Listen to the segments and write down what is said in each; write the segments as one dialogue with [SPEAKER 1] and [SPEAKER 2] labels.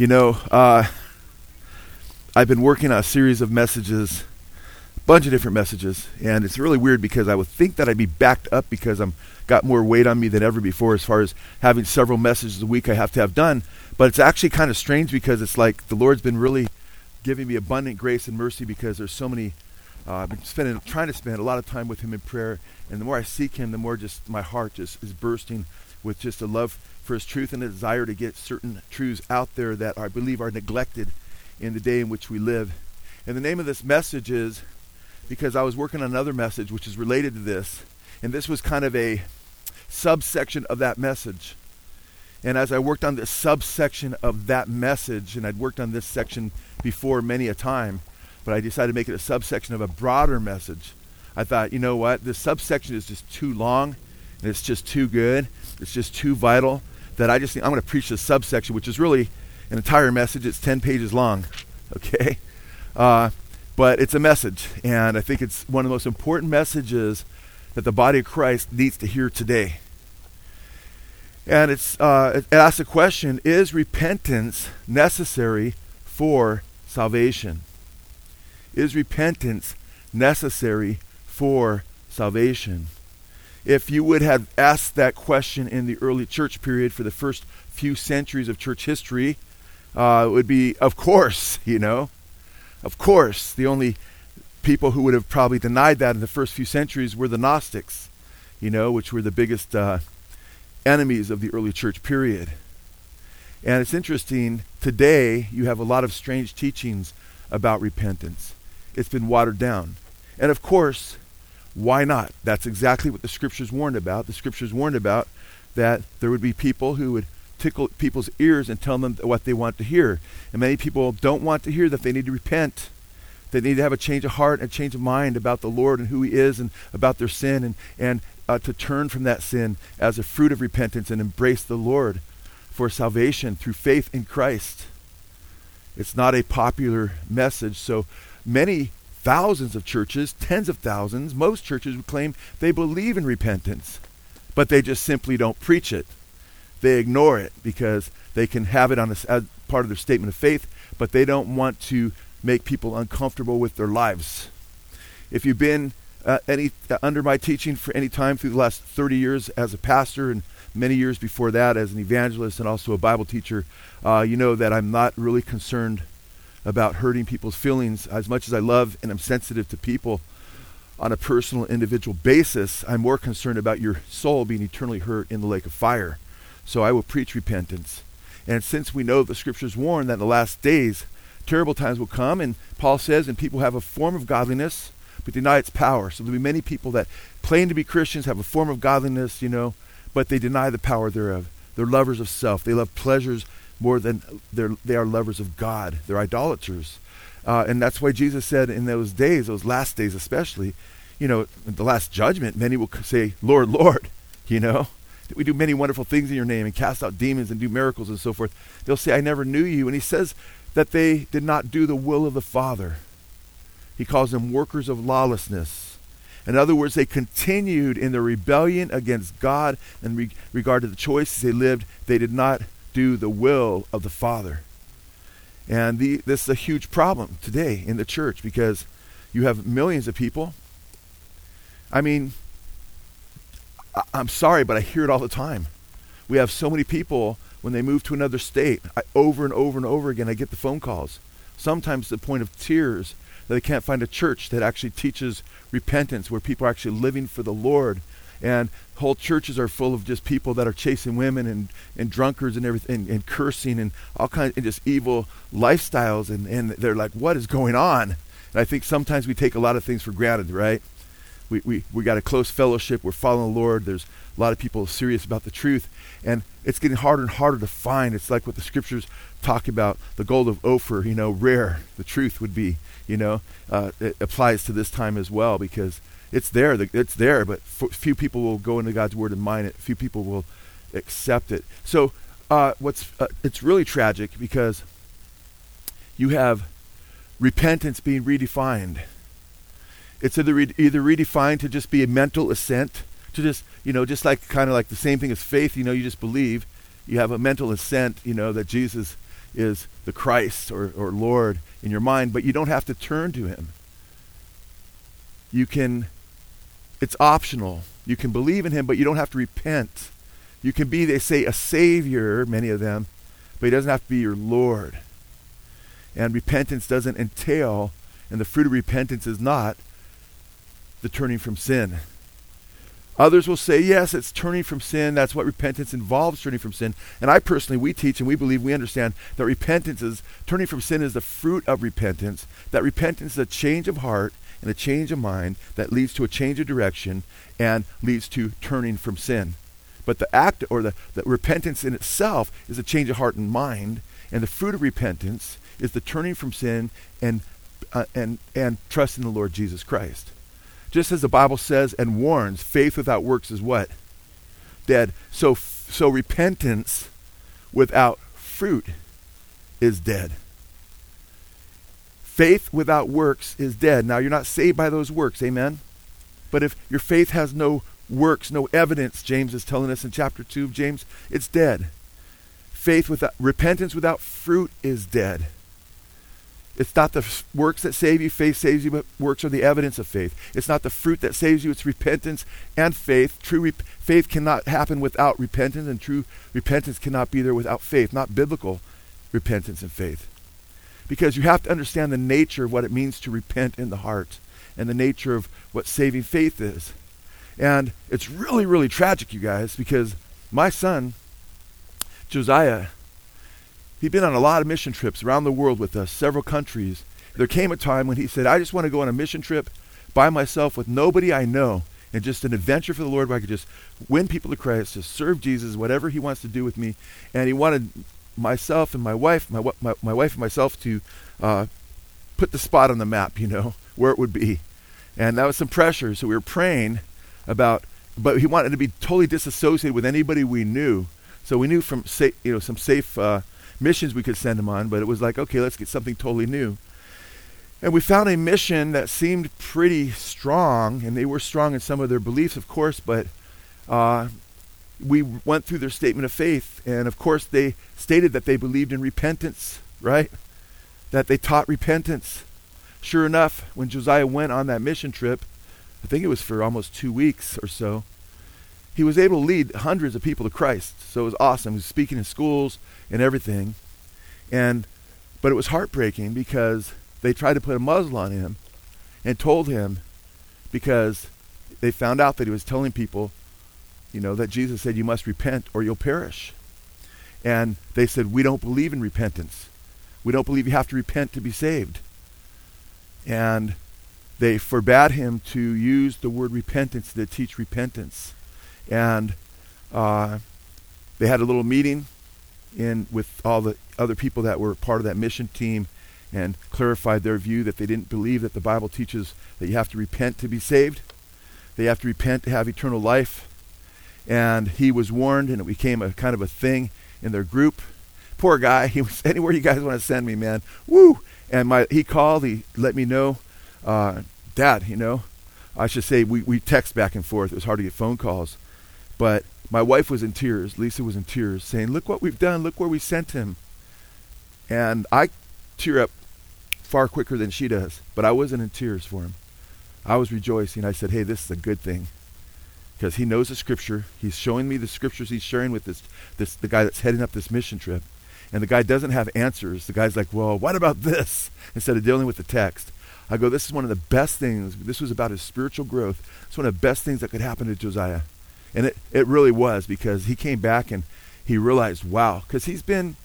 [SPEAKER 1] You know, uh, I've been working on a series of messages, a bunch of different messages, and it's really weird because I would think that I'd be backed up because I'm got more weight on me than ever before as far as having several messages a week I have to have done. But it's actually kind of strange because it's like the Lord's been really giving me abundant grace and mercy because there's so many. Uh, I've been spending, trying to spend a lot of time with Him in prayer, and the more I seek Him, the more just my heart just is bursting with just a love for His truth and a desire to get certain truths out there that I believe are neglected in the day in which we live. And the name of this message is because I was working on another message which is related to this, and this was kind of a subsection of that message. And as I worked on this subsection of that message, and I'd worked on this section before many a time, but I decided to make it a subsection of a broader message. I thought, you know what, this subsection is just too long, and it's just too good, it's just too vital that I just think I'm going to preach this subsection, which is really an entire message. It's 10 pages long, okay? Uh, but it's a message, and I think it's one of the most important messages that the body of Christ needs to hear today. And it's, uh, it asks a question Is repentance necessary for salvation? Is repentance necessary for salvation? If you would have asked that question in the early church period for the first few centuries of church history, uh, it would be, of course, you know. Of course, the only people who would have probably denied that in the first few centuries were the Gnostics, you know, which were the biggest uh, enemies of the early church period. And it's interesting, today you have a lot of strange teachings about repentance. It's been watered down. And of course, why not? That's exactly what the scriptures warned about. The scriptures warned about that there would be people who would tickle people's ears and tell them what they want to hear. And many people don't want to hear that they need to repent. They need to have a change of heart and a change of mind about the Lord and who He is and about their sin and, and uh, to turn from that sin as a fruit of repentance and embrace the Lord for salvation through faith in Christ. It's not a popular message, so many thousands of churches, tens of thousands, most churches would claim they believe in repentance, but they just simply don't preach it they ignore it because they can have it on a, as part of their statement of faith, but they don't want to make people uncomfortable with their lives. If you've been uh, any uh, under my teaching for any time through the last 30 years as a pastor and many years before that as an evangelist and also a Bible teacher, uh, you know that I'm not really concerned about hurting people's feelings as much as I love and I'm sensitive to people on a personal individual basis. I'm more concerned about your soul being eternally hurt in the lake of fire. So I will preach repentance. And since we know the scriptures warn that in the last days terrible times will come, and Paul says, and people have a form of godliness, but deny its power. So there'll be many people that claim to be Christians, have a form of godliness, you know, but they deny the power thereof. They're lovers of self. They love pleasures more than they're, they are lovers of God. They're idolaters. Uh, and that's why Jesus said in those days, those last days especially, you know, the last judgment, many will say, Lord, Lord, you know that we do many wonderful things in your name and cast out demons and do miracles and so forth. They'll say, I never knew you. And he says that they did not do the will of the Father. He calls them workers of lawlessness. In other words, they continued in their rebellion against God in re- regard to the choices they lived. They did not do the will of the Father. And the, this is a huge problem today in the church because you have millions of people. I mean, I, am sorry, but I hear it all the time. We have so many people when they move to another state, I, over and over and over again, I get the phone calls. Sometimes to the point of tears that they can't find a church that actually teaches repentance, where people are actually living for the Lord. And whole churches are full of just people that are chasing women and, and drunkards and everything and, and cursing and all kinds of just evil lifestyles. And, and they're like, what is going on? And I think sometimes we take a lot of things for granted, right? we, we, we got a close fellowship. We're following the Lord. There's a lot of people serious about the truth. And it's getting harder and harder to find. It's like what the scriptures talk about the gold of Ophir, you know, rare. The truth would be, you know, uh, it applies to this time as well because it's there. It's there, but few people will go into God's word and mine it. Few people will accept it. So, uh, what's uh, it's really tragic because you have repentance being redefined it's either, re- either redefined to just be a mental assent, to just, you know, just like kind of like the same thing as faith, you know, you just believe. You have a mental assent, you know, that Jesus is the Christ or, or Lord in your mind, but you don't have to turn to him. You can, it's optional. You can believe in him, but you don't have to repent. You can be, they say, a savior, many of them, but he doesn't have to be your Lord. And repentance doesn't entail, and the fruit of repentance is not the turning from sin. Others will say, yes, it's turning from sin. That's what repentance involves, turning from sin. And I personally, we teach and we believe, we understand that repentance is, turning from sin is the fruit of repentance. That repentance is a change of heart and a change of mind that leads to a change of direction and leads to turning from sin. But the act or the, the repentance in itself is a change of heart and mind. And the fruit of repentance is the turning from sin and, uh, and, and trust in the Lord Jesus Christ. Just as the Bible says and warns, faith without works is what? Dead. So, so repentance without fruit is dead. Faith without works is dead. Now, you're not saved by those works, amen? But if your faith has no works, no evidence, James is telling us in chapter 2 of James, it's dead. Faith without repentance without fruit is dead. It's not the works that save you, faith saves you, but works are the evidence of faith. It's not the fruit that saves you, it's repentance and faith. True faith cannot happen without repentance, and true repentance cannot be there without faith, not biblical repentance and faith. Because you have to understand the nature of what it means to repent in the heart and the nature of what saving faith is. And it's really, really tragic, you guys, because my son, Josiah, He'd been on a lot of mission trips around the world with us, several countries. There came a time when he said, I just want to go on a mission trip by myself with nobody I know and just an adventure for the Lord where I could just win people to Christ, just serve Jesus, whatever he wants to do with me. And he wanted myself and my wife, my, my, my wife and myself to uh, put the spot on the map, you know, where it would be. And that was some pressure. So we were praying about, but he wanted to be totally disassociated with anybody we knew. So we knew from, you know, some safe uh, missions we could send him on, but it was like, okay, let's get something totally new. And we found a mission that seemed pretty strong, and they were strong in some of their beliefs, of course, but uh, we went through their statement of faith, and of course, they stated that they believed in repentance, right? That they taught repentance. Sure enough, when Josiah went on that mission trip, I think it was for almost two weeks or so, he was able to lead hundreds of people to Christ. So it was awesome. He was speaking in schools and everything. And but it was heartbreaking because they tried to put a muzzle on him and told him because they found out that he was telling people, you know, that Jesus said you must repent or you'll perish. And they said, We don't believe in repentance. We don't believe you have to repent to be saved. And they forbade him to use the word repentance to teach repentance and uh, they had a little meeting in with all the other people that were part of that mission team and clarified their view that they didn't believe that the Bible teaches that you have to repent to be saved. They have to repent to have eternal life. And he was warned, and it became a kind of a thing in their group. Poor guy. He was anywhere you guys want to send me, man. Woo! And my he called. He let me know, uh, Dad. You know, I should say we we text back and forth. It was hard to get phone calls. But my wife was in tears. Lisa was in tears, saying, Look what we've done. Look where we sent him. And I tear up far quicker than she does. But I wasn't in tears for him. I was rejoicing. I said, Hey, this is a good thing. Because he knows the scripture. He's showing me the scriptures he's sharing with this, this the guy that's heading up this mission trip. And the guy doesn't have answers. The guy's like, Well, what about this? Instead of dealing with the text. I go, This is one of the best things. This was about his spiritual growth. It's one of the best things that could happen to Josiah. And it, it really was because he came back and he realized, wow, because he's been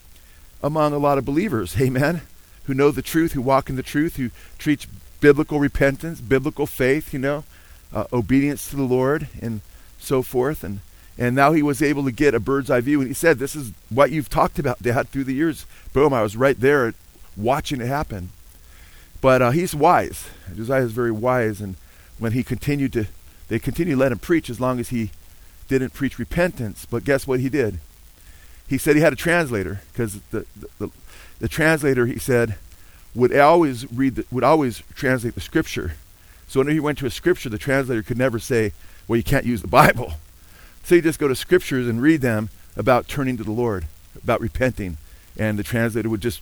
[SPEAKER 1] among a lot of believers, amen, who know the truth, who walk in the truth, who teach biblical repentance, biblical faith, you know, uh, obedience to the Lord, and so forth. And, and now he was able to get a bird's eye view. And he said, This is what you've talked about, Dad, through the years. Boom, I was right there watching it happen. But uh, he's wise. Josiah is very wise. And when he continued to, they continued to let him preach as long as he didn't preach repentance, but guess what he did? He said he had a translator because the, the, the, the, translator, he said, would always read, the, would always translate the scripture. So when he went to a scripture, the translator could never say, well, you can't use the Bible. So you just go to scriptures and read them about turning to the Lord, about repenting And the translator would just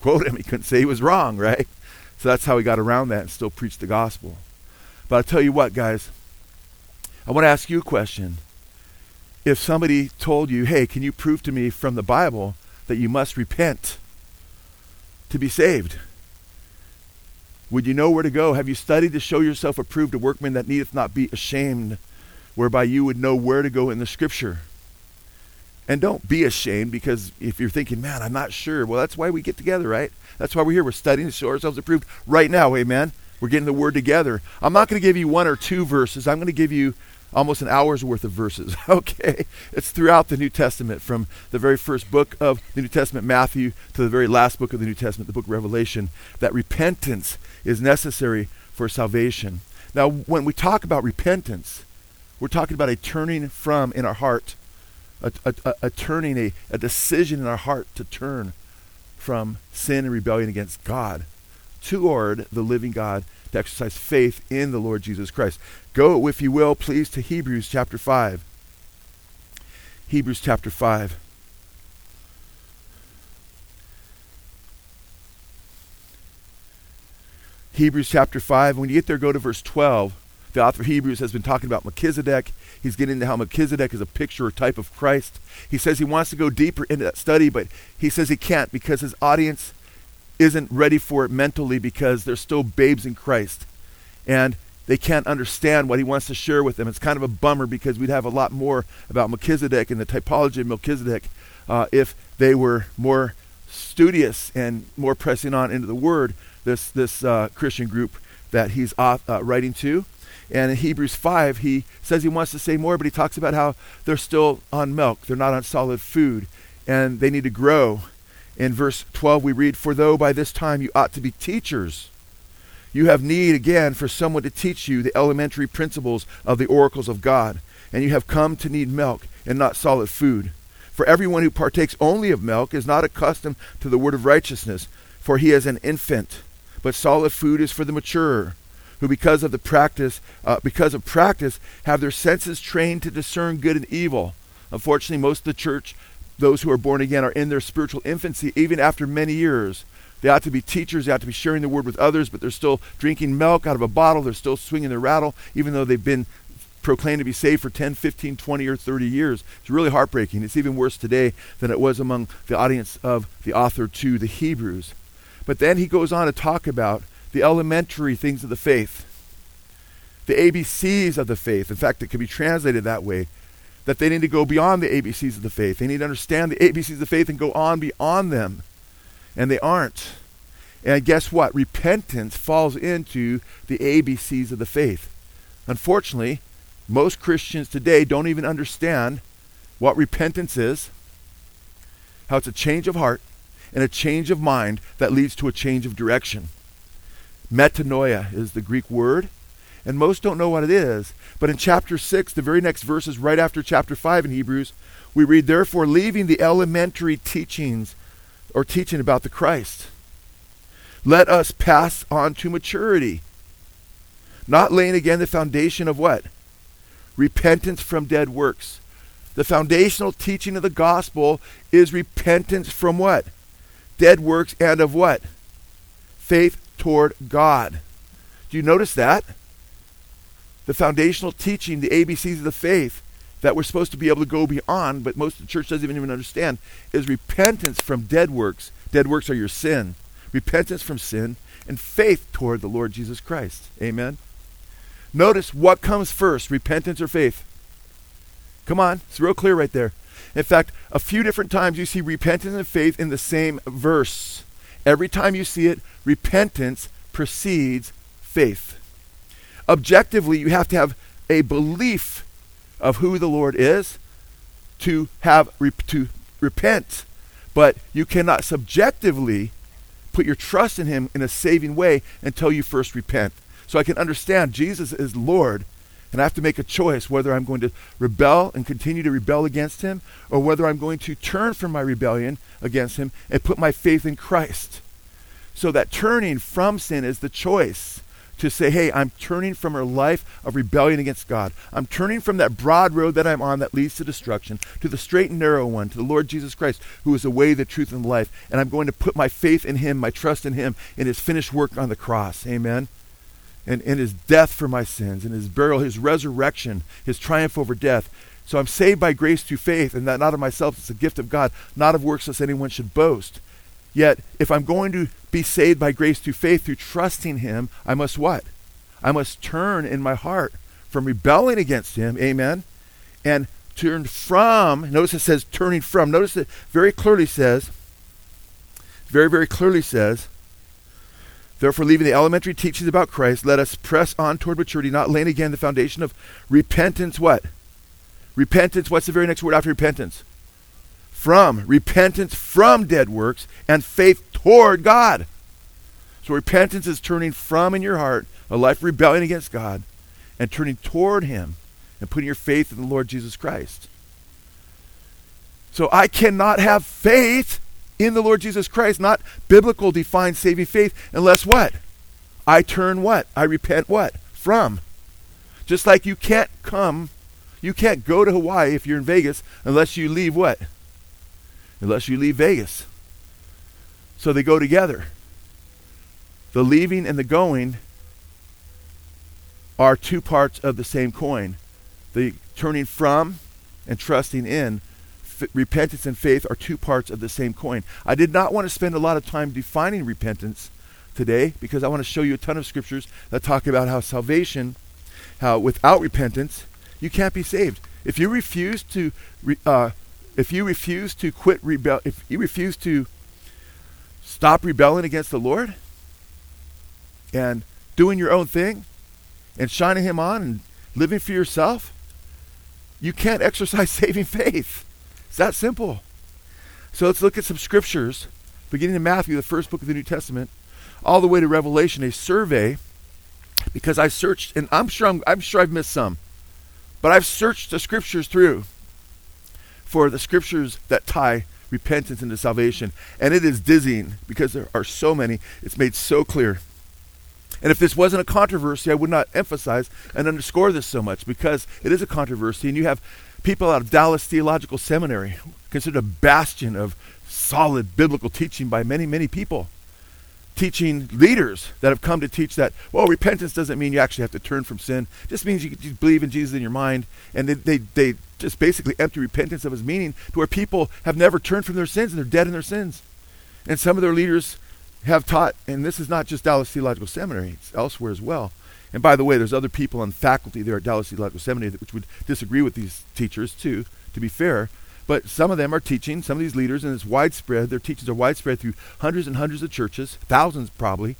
[SPEAKER 1] quote him. He couldn't say he was wrong, right? So that's how he got around that and still preached the gospel. But I'll tell you what, guys, I want to ask you a question. If somebody told you, hey, can you prove to me from the Bible that you must repent to be saved? Would you know where to go? Have you studied to show yourself approved, a workman that needeth not be ashamed, whereby you would know where to go in the scripture? And don't be ashamed because if you're thinking, man, I'm not sure, well, that's why we get together, right? That's why we're here. We're studying to show ourselves approved right now, amen? We're getting the word together. I'm not going to give you one or two verses. I'm going to give you almost an hour's worth of verses. okay? It's throughout the New Testament, from the very first book of the New Testament, Matthew, to the very last book of the New Testament, the book Revelation, that repentance is necessary for salvation. Now, when we talk about repentance, we're talking about a turning from in our heart, a, a, a, a turning, a, a decision in our heart to turn from sin and rebellion against God toward the living God to exercise faith in the Lord Jesus Christ. Go, if you will, please, to Hebrews chapter 5. Hebrews chapter 5. Hebrews chapter 5. When you get there, go to verse 12. The author of Hebrews has been talking about Melchizedek. He's getting into how Melchizedek is a picture or type of Christ. He says he wants to go deeper into that study, but he says he can't because his audience isn't ready for it mentally because they're still babes in Christ. And they can't understand what he wants to share with them. It's kind of a bummer because we'd have a lot more about Melchizedek and the typology of Melchizedek uh, if they were more studious and more pressing on into the Word. This this uh, Christian group that he's uh, writing to, and in Hebrews five he says he wants to say more, but he talks about how they're still on milk, they're not on solid food, and they need to grow. In verse 12, we read, For though by this time you ought to be teachers, you have need again for someone to teach you the elementary principles of the oracles of God, and you have come to need milk and not solid food. For everyone who partakes only of milk is not accustomed to the word of righteousness, for he is an infant. But solid food is for the mature, who because of the practice, uh, because of practice, have their senses trained to discern good and evil. Unfortunately, most of the church those who are born again are in their spiritual infancy even after many years. They ought to be teachers, they ought to be sharing the word with others, but they're still drinking milk out of a bottle, they're still swinging their rattle, even though they've been proclaimed to be saved for 10, 15, 20, or 30 years. It's really heartbreaking. It's even worse today than it was among the audience of the author to the Hebrews. But then he goes on to talk about the elementary things of the faith, the ABCs of the faith. In fact, it can be translated that way that they need to go beyond the ABCs of the faith. They need to understand the ABCs of the faith and go on beyond them. And they aren't. And guess what? Repentance falls into the ABCs of the faith. Unfortunately, most Christians today don't even understand what repentance is, how it's a change of heart and a change of mind that leads to a change of direction. Metanoia is the Greek word and most don't know what it is. But in chapter 6, the very next verses, right after chapter 5 in Hebrews, we read, Therefore, leaving the elementary teachings or teaching about the Christ, let us pass on to maturity, not laying again the foundation of what? Repentance from dead works. The foundational teaching of the gospel is repentance from what? Dead works and of what? Faith toward God. Do you notice that? The foundational teaching, the ABCs of the faith that we're supposed to be able to go beyond, but most of the church doesn't even understand, is repentance from dead works. Dead works are your sin. Repentance from sin and faith toward the Lord Jesus Christ. Amen. Notice what comes first, repentance or faith? Come on, it's real clear right there. In fact, a few different times you see repentance and faith in the same verse. Every time you see it, repentance precedes faith objectively, you have to have a belief of who the Lord is to have to repent. But you cannot subjectively put your trust in him in a saving way until you first repent. So I can understand Jesus is Lord, and I have to make a choice whether I'm going to rebel and continue to rebel against him or whether I'm going to turn from my rebellion against him and put my faith in Christ. So that turning from sin is the choice to say, hey, I'm turning from a life of rebellion against God. I'm turning from that broad road that I'm on that leads to destruction to the straight and narrow one, to the Lord Jesus Christ, who is the way, the truth, and the life. And I'm going to put my faith in Him, my trust in Him, in His finished work on the cross. Amen. And in His death for my sins, and His burial, His resurrection, His triumph over death. So I'm saved by grace through faith, and that not of myself, it's a gift of God, not of works, lest anyone should boast. Yet, if I'm going to be saved by grace through faith, through trusting Him, I must what? I must turn in my heart from rebelling against Him, amen, and turn from, notice it says turning from. Notice it very clearly says, very, very clearly says, Therefore, leaving the elementary teachings about Christ, let us press on toward maturity, not laying again the foundation of repentance. What? Repentance, what's the very next word after repentance? From repentance from dead works and faith toward God. So repentance is turning from in your heart a life of rebellion against God and turning toward Him and putting your faith in the Lord Jesus Christ. So I cannot have faith in the Lord Jesus Christ, not biblical defined saving faith, unless what? I turn what? I repent what? From. Just like you can't come, you can't go to Hawaii if you're in Vegas unless you leave what? Unless you leave Vegas. So they go together. The leaving and the going are two parts of the same coin. The turning from and trusting in, f- repentance and faith are two parts of the same coin. I did not want to spend a lot of time defining repentance today because I want to show you a ton of scriptures that talk about how salvation, how without repentance, you can't be saved. If you refuse to re- uh, if you refuse to quit rebel, if you refuse to stop rebelling against the Lord and doing your own thing and shining Him on and living for yourself, you can't exercise saving faith. It's that simple. So let's look at some scriptures, beginning in Matthew, the first book of the New Testament, all the way to Revelation, a survey, because I searched, and I'm sure I'm, I'm sure I've missed some, but I've searched the scriptures through for the scriptures that tie repentance into salvation. And it is dizzying because there are so many. It's made so clear. And if this wasn't a controversy, I would not emphasize and underscore this so much because it is a controversy. And you have people out of Dallas Theological Seminary, considered a bastion of solid biblical teaching by many, many people teaching leaders that have come to teach that, well, repentance doesn't mean you actually have to turn from sin. It just means you, you believe in Jesus in your mind. And they, they, they just basically empty repentance of his meaning to where people have never turned from their sins and they're dead in their sins. And some of their leaders have taught, and this is not just Dallas Theological Seminary, it's elsewhere as well. And by the way, there's other people on faculty there at Dallas Theological Seminary which would disagree with these teachers too, to be fair. But some of them are teaching, some of these leaders, and it's widespread, their teachings are widespread through hundreds and hundreds of churches, thousands probably,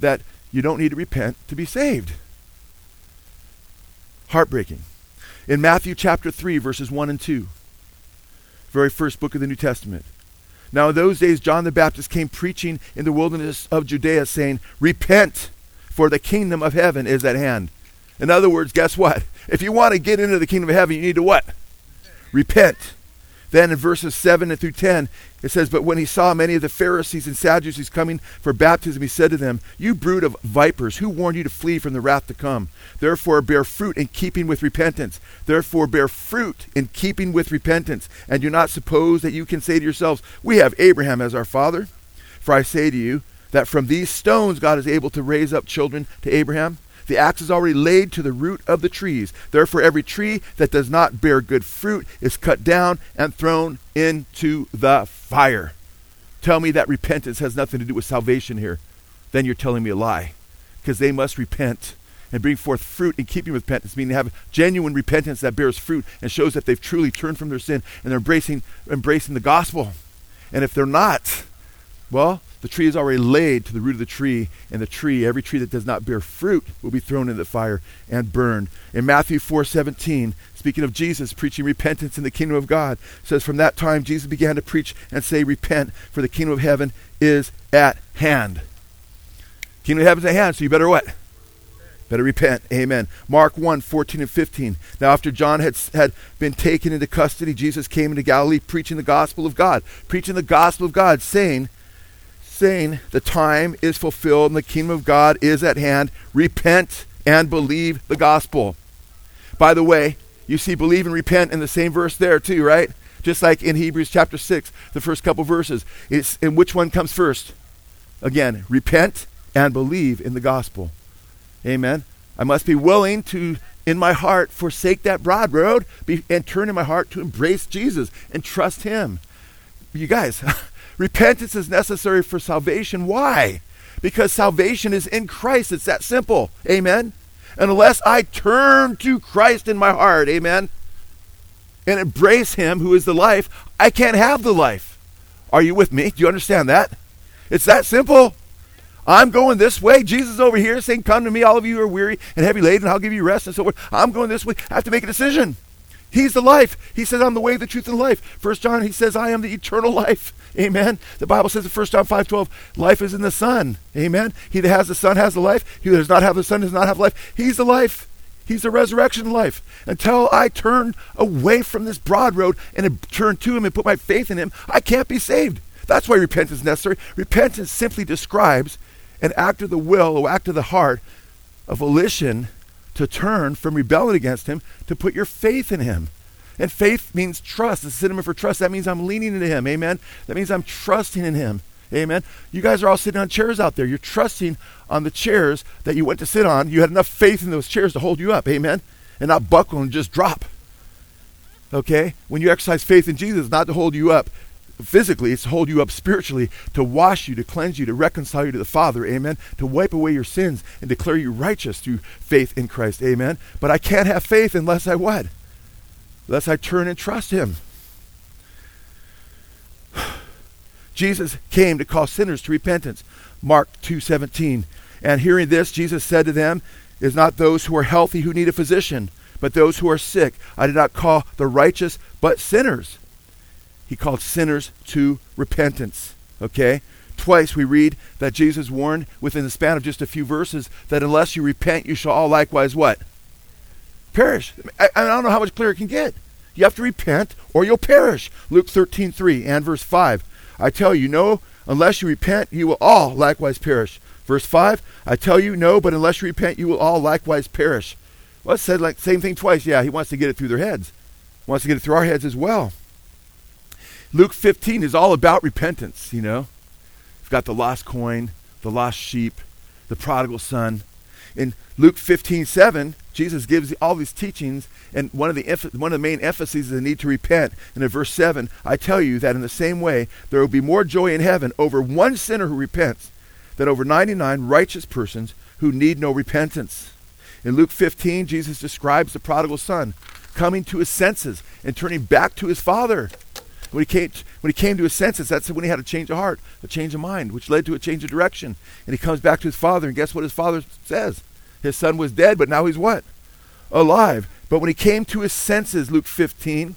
[SPEAKER 1] that you don't need to repent to be saved. Heartbreaking. In Matthew chapter 3, verses 1 and 2, very first book of the New Testament. Now, in those days, John the Baptist came preaching in the wilderness of Judea, saying, Repent, for the kingdom of heaven is at hand. In other words, guess what? If you want to get into the kingdom of heaven, you need to what? Repent. Then in verses 7 through 10, it says, But when he saw many of the Pharisees and Sadducees coming for baptism, he said to them, You brood of vipers, who warned you to flee from the wrath to come? Therefore bear fruit in keeping with repentance. Therefore bear fruit in keeping with repentance. And do not suppose that you can say to yourselves, We have Abraham as our father. For I say to you, that from these stones God is able to raise up children to Abraham. The axe is already laid to the root of the trees. Therefore, every tree that does not bear good fruit is cut down and thrown into the fire. Tell me that repentance has nothing to do with salvation here. Then you're telling me a lie. Because they must repent and bring forth fruit in keeping with repentance, meaning have genuine repentance that bears fruit and shows that they've truly turned from their sin and they're embracing, embracing the gospel. And if they're not, well, the tree is already laid to the root of the tree, and the tree, every tree that does not bear fruit, will be thrown into the fire and burned. In Matthew 4:17, speaking of Jesus preaching repentance in the kingdom of God, says from that time Jesus began to preach and say, "Repent, for the kingdom of heaven is at hand." Kingdom of heaven is at hand, so you better what? Better repent. Amen. Mark 1 14 and 15. Now, after John had, had been taken into custody, Jesus came into Galilee preaching the gospel of God. Preaching the gospel of God, saying, saying the time is fulfilled and the kingdom of God is at hand. Repent and believe the gospel. By the way, you see believe and repent in the same verse there too, right? Just like in Hebrews chapter 6, the first couple verses. It's, and which one comes first? Again, repent and believe in the gospel. Amen. I must be willing to, in my heart, forsake that broad road be, and turn in my heart to embrace Jesus and trust Him. You guys, repentance is necessary for salvation. Why? Because salvation is in Christ. It's that simple. Amen. And unless I turn to Christ in my heart, amen, and embrace Him who is the life, I can't have the life. Are you with me? Do you understand that? It's that simple. I'm going this way. Jesus over here saying, Come to me, all of you who are weary and heavy laden, I'll give you rest and so forth. I'm going this way. I have to make a decision. He's the life. He says, I'm the way, the truth, and the life. First John, he says, I am the eternal life. Amen. The Bible says in 1 John 5 12, life is in the Son. Amen. He that has the Son has the life. He that does not have the Son does not have life. He's the life. He's the resurrection life. Until I turn away from this broad road and turn to Him and put my faith in Him, I can't be saved. That's why repentance is necessary. Repentance simply describes an act of the will, or act of the heart, a volition to turn from rebelling against Him to put your faith in Him. And faith means trust. It's a synonym for trust. That means I'm leaning into Him. Amen. That means I'm trusting in Him. Amen. You guys are all sitting on chairs out there. You're trusting on the chairs that you went to sit on. You had enough faith in those chairs to hold you up. Amen. And not buckle and just drop. Okay? When you exercise faith in Jesus, not to hold you up physically, it's to hold you up spiritually, to wash you, to cleanse you, to reconcile you to the Father. Amen. To wipe away your sins and declare you righteous through faith in Christ. Amen. But I can't have faith unless I what? Unless I turn and trust Him. Jesus came to call sinners to repentance. Mark 2:17. And hearing this, Jesus said to them, "Is not those who are healthy who need a physician, but those who are sick. I did not call the righteous, but sinners." He called sinners to repentance. Okay? Twice we read that Jesus warned within the span of just a few verses that unless you repent, you shall all likewise what? Perish. I, I don't know how much clearer it can get. You have to repent or you'll perish. Luke 13, 3 and verse 5. I tell you, no, unless you repent, you will all likewise perish. Verse 5, I tell you, no, but unless you repent, you will all likewise perish. Well, it said like same thing twice. Yeah, he wants to get it through their heads. He wants to get it through our heads as well. Luke 15 is all about repentance, you know. We've got the lost coin, the lost sheep, the prodigal son. In Luke 15, 7, Jesus gives all these teachings, and one of the one of the main emphases is the need to repent. And in verse seven, I tell you that in the same way there will be more joy in heaven over one sinner who repents than over 99 righteous persons who need no repentance. In Luke 15, Jesus describes the prodigal son coming to his senses and turning back to his father. When he came, when he came to his senses, that's when he had a change of heart, a change of mind, which led to a change of direction. And he comes back to his father, and guess what his father says? His son was dead, but now he's what? Alive. But when he came to his senses, Luke 15,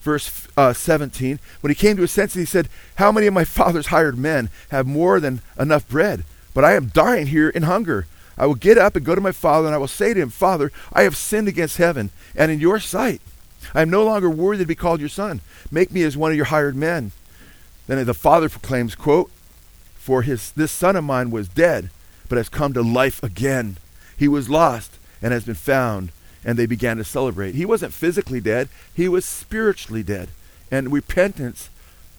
[SPEAKER 1] verse uh, 17, when he came to his senses, he said, How many of my father's hired men have more than enough bread? But I am dying here in hunger. I will get up and go to my father, and I will say to him, Father, I have sinned against heaven and in your sight. I am no longer worthy to be called your son. Make me as one of your hired men. Then the father proclaims, quote, For his this son of mine was dead, but has come to life again. He was lost and has been found. And they began to celebrate. He wasn't physically dead, he was spiritually dead. And repentance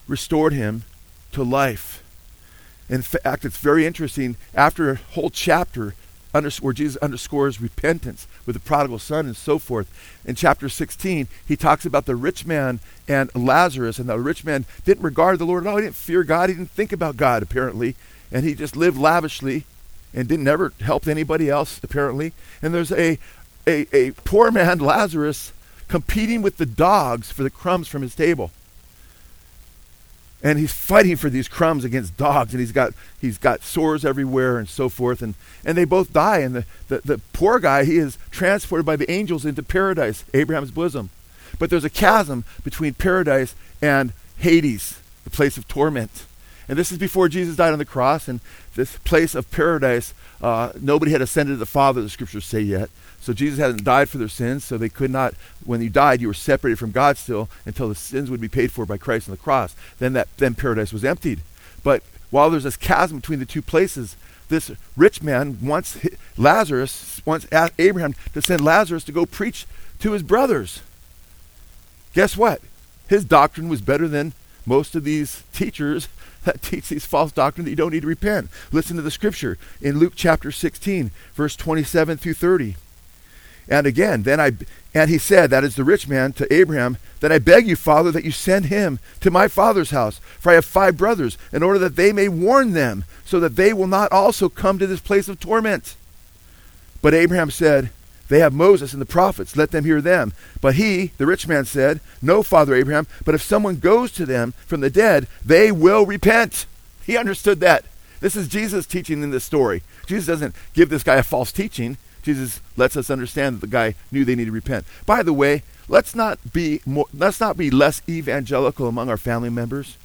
[SPEAKER 1] restored him to life. In fact, it's very interesting. After a whole chapter where Jesus underscores repentance with the prodigal son and so forth. In chapter 16, he talks about the rich man and Lazarus, and the rich man didn't regard the Lord at all. He didn't fear God. He didn't think about God, apparently. And he just lived lavishly and didn't ever help anybody else, apparently. And there's a, a, a poor man, Lazarus, competing with the dogs for the crumbs from his table. And he's fighting for these crumbs against dogs, and he's got he's got sores everywhere and so forth, and, and they both die. And the, the, the poor guy, he is transported by the angels into paradise, Abraham's bosom. But there's a chasm between paradise and Hades, the place of torment. And this is before Jesus died on the cross, and this place of paradise, uh, nobody had ascended to the Father, the scriptures say yet. So Jesus hadn't died for their sins, so they could not, when you died, you were separated from God still until the sins would be paid for by Christ on the cross. Then that then paradise was emptied. But while there's this chasm between the two places, this rich man wants Lazarus, wants Abraham to send Lazarus to go preach to his brothers. Guess what? His doctrine was better than most of these teachers that teach these false doctrine that you don't need to repent. Listen to the scripture in Luke chapter 16, verse 27 through 30. And again, then I and he said, that is the rich man to Abraham, that I beg you, Father, that you send him to my father's house, for I have five brothers, in order that they may warn them, so that they will not also come to this place of torment. But Abraham said, They have Moses and the prophets, let them hear them. But he, the rich man, said, No, Father Abraham, but if someone goes to them from the dead, they will repent. He understood that. This is Jesus teaching in this story. Jesus doesn't give this guy a false teaching. Jesus lets us understand that the guy knew they needed to repent. By the way, let's not be more, let's not be less evangelical among our family members.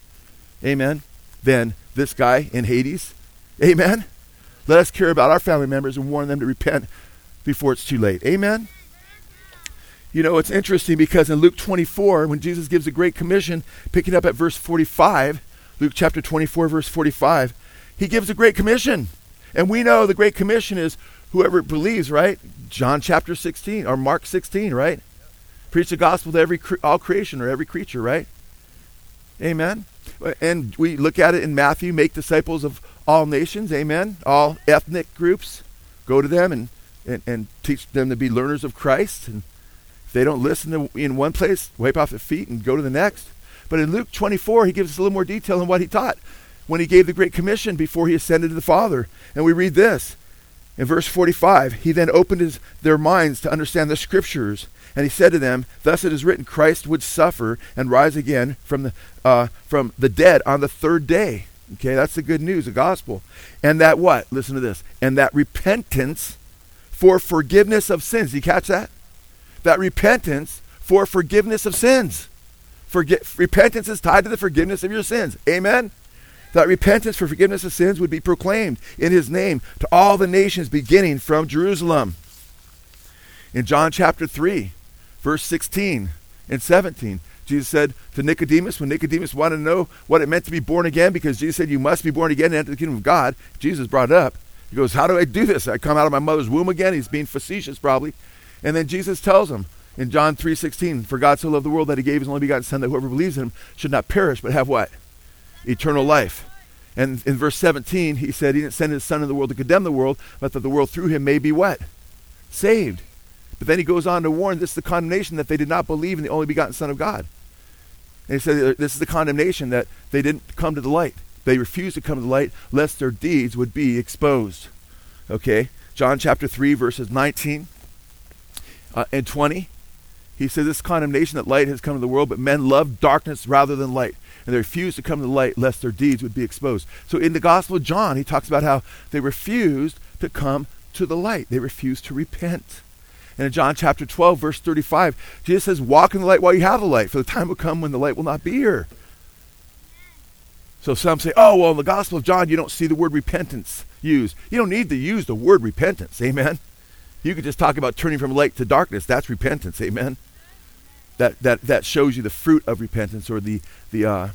[SPEAKER 1] Amen. Than this guy in Hades. Amen. Let us care about our family members and warn them to repent before it's too late. Amen. You know, it's interesting because in Luke 24, when Jesus gives a great commission, picking up at verse 45, Luke chapter 24, verse 45, he gives a great commission. And we know the great commission is whoever believes, right? John chapter 16 or Mark 16, right? Preach the gospel to every all creation or every creature, right? Amen. And we look at it in Matthew, make disciples of all nations, amen. All ethnic groups, go to them and, and, and teach them to be learners of Christ. And if they don't listen to, in one place, wipe off their feet and go to the next. But in Luke 24, he gives us a little more detail on what he taught when he gave the Great Commission before he ascended to the Father. And we read this in verse 45, he then opened his, their minds to understand the scriptures. And he said to them, Thus it is written, Christ would suffer and rise again from the, uh, from the dead on the third day. Okay, that's the good news, the gospel. And that what? Listen to this. And that repentance for forgiveness of sins. You catch that? That repentance for forgiveness of sins. Forget, repentance is tied to the forgiveness of your sins. Amen? that repentance for forgiveness of sins would be proclaimed in his name to all the nations beginning from Jerusalem. In John chapter 3, verse 16 and 17, Jesus said to Nicodemus, when Nicodemus wanted to know what it meant to be born again, because Jesus said, You must be born again and enter the kingdom of God, Jesus brought it up. He goes, How do I do this? I come out of my mother's womb again? He's being facetious, probably. And then Jesus tells him in John 3.16, For God so loved the world that he gave his only begotten Son, that whoever believes in him should not perish, but have what? eternal life. And in verse 17, he said he didn't send his son in the world to condemn the world, but that the world through him may be what? Saved. But then he goes on to warn this is the condemnation that they did not believe in the only begotten Son of God. And he said this is the condemnation that they didn't come to the light. They refused to come to light lest their deeds would be exposed. Okay? John chapter 3, verses 19 uh, and 20. He says, this condemnation that light has come to the world, but men love darkness rather than light and they refused to come to light lest their deeds would be exposed. So in the Gospel of John, he talks about how they refused to come to the light. They refused to repent. And in John chapter 12, verse 35, Jesus says, Walk in the light while you have the light, for the time will come when the light will not be here. So some say, oh, well, in the Gospel of John, you don't see the word repentance used. You don't need to use the word repentance. Amen. You could just talk about turning from light to darkness. That's repentance. Amen that, that, that shows you the fruit of repentance or the, the, uh,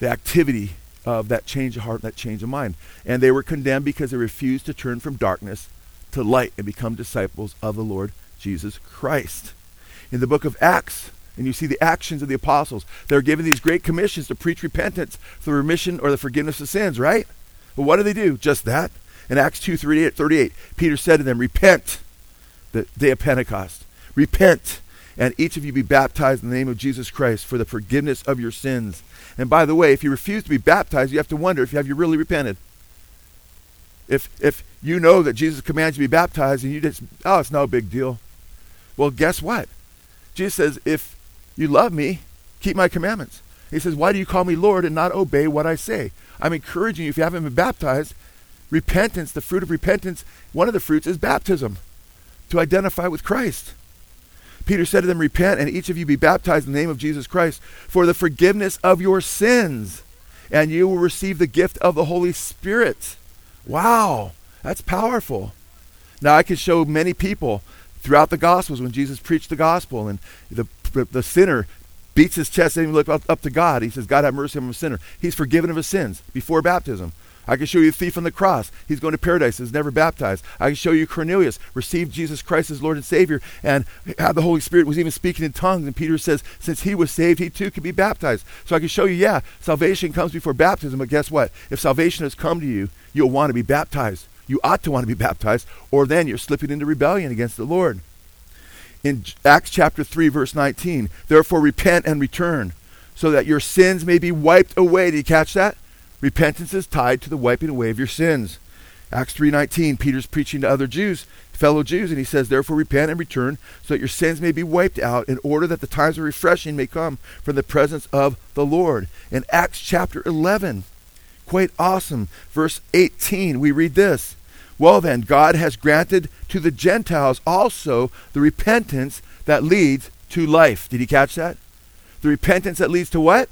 [SPEAKER 1] the activity of that change of heart, that change of mind. And they were condemned because they refused to turn from darkness to light and become disciples of the Lord Jesus Christ. In the book of Acts, and you see the actions of the apostles, they're given these great commissions to preach repentance for the remission or the forgiveness of sins, right? But what do they do? Just that. In Acts 2 38, 38 Peter said to them, Repent, the day of Pentecost. Repent and each of you be baptized in the name of Jesus Christ for the forgiveness of your sins. And by the way, if you refuse to be baptized, you have to wonder if you have you really repented. If if you know that Jesus commands you to be baptized and you just oh it's no big deal. Well, guess what? Jesus says, if you love me, keep my commandments. He says, why do you call me Lord and not obey what I say? I'm encouraging you, if you haven't been baptized, repentance, the fruit of repentance, one of the fruits is baptism to identify with Christ. Peter said to them, Repent, and each of you be baptized in the name of Jesus Christ for the forgiveness of your sins, and you will receive the gift of the Holy Spirit. Wow, that's powerful. Now, I could show many people throughout the Gospels when Jesus preached the gospel and the, the sinner beats his chest and even look up, up to God. He says, God have mercy on a sinner. He's forgiven of his sins before baptism. I can show you a thief on the cross. He's going to paradise. He's never baptized. I can show you Cornelius received Jesus Christ as Lord and Savior and had the Holy Spirit was even speaking in tongues. And Peter says, since he was saved, he too can be baptized. So I can show you, yeah, salvation comes before baptism. But guess what? If salvation has come to you, you'll want to be baptized. You ought to want to be baptized, or then you're slipping into rebellion against the Lord. In Acts chapter 3, verse 19, therefore repent and return, so that your sins may be wiped away. Did you catch that? Repentance is tied to the wiping away of your sins. Acts 3:19, Peter's preaching to other Jews, fellow Jews, and he says, "Therefore repent and return, so that your sins may be wiped out, in order that the times of refreshing may come from the presence of the Lord." In Acts chapter 11, quite awesome, verse 18, we read this: "Well then, God has granted to the Gentiles also the repentance that leads to life." Did you catch that? The repentance that leads to what?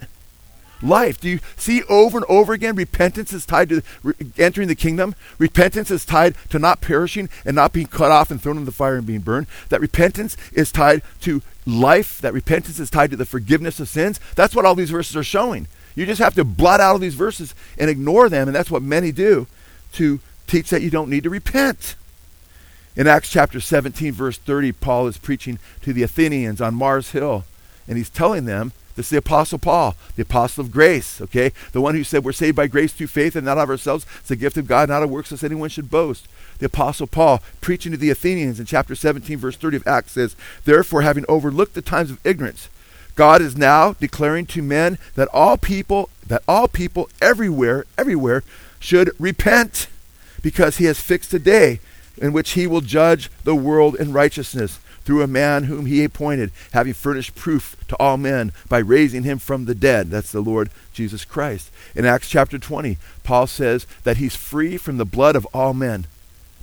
[SPEAKER 1] life. Do you see over and over again repentance is tied to re- entering the kingdom? Repentance is tied to not perishing and not being cut off and thrown in the fire and being burned. That repentance is tied to life. That repentance is tied to the forgiveness of sins. That's what all these verses are showing. You just have to blot out all these verses and ignore them, and that's what many do to teach that you don't need to repent. In Acts chapter 17, verse 30, Paul is preaching to the Athenians on Mars Hill, and he's telling them this is the Apostle Paul, the Apostle of grace, okay? The one who said we're saved by grace through faith and not of ourselves. It's a gift of God, not of works, lest anyone should boast. The Apostle Paul, preaching to the Athenians in chapter 17, verse 30 of Acts, says, Therefore, having overlooked the times of ignorance, God is now declaring to men that all people, that all people everywhere, everywhere, should repent, because he has fixed a day in which he will judge the world in righteousness through a man whom he appointed, having furnished proof to all men by raising him from the dead. That's the Lord Jesus Christ. In Acts chapter 20, Paul says that he's free from the blood of all men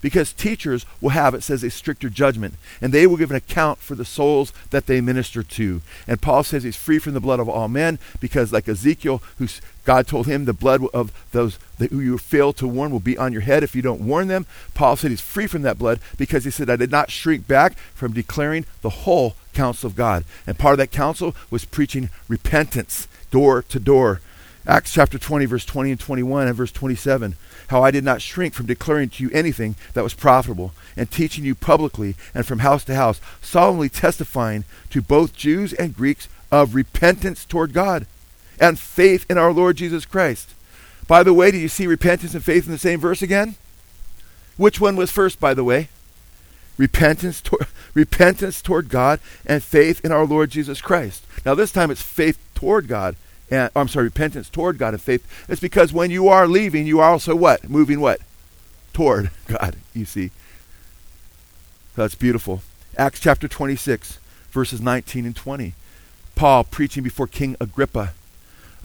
[SPEAKER 1] because teachers will have, it says, a stricter judgment, and they will give an account for the souls that they minister to. And Paul says he's free from the blood of all men because, like Ezekiel, who God told him the blood of those who you fail to warn will be on your head if you don't warn them. Paul said he's free from that blood because he said, I did not shrink back from declaring the whole counsel of God. And part of that counsel was preaching repentance door to door. Acts chapter 20, verse 20 and 21, and verse 27 how I did not shrink from declaring to you anything that was profitable, and teaching you publicly and from house to house, solemnly testifying to both Jews and Greeks of repentance toward God and faith in our Lord Jesus Christ. By the way, do you see repentance and faith in the same verse again? Which one was first, by the way? Repentance, to- repentance toward God and faith in our Lord Jesus Christ. Now, this time it's faith toward God and I'm sorry, repentance toward God and faith. It's because when you are leaving, you are also what? Moving what? Toward God, you see. That's beautiful. Acts chapter 26, verses 19 and 20. Paul, preaching before King Agrippa,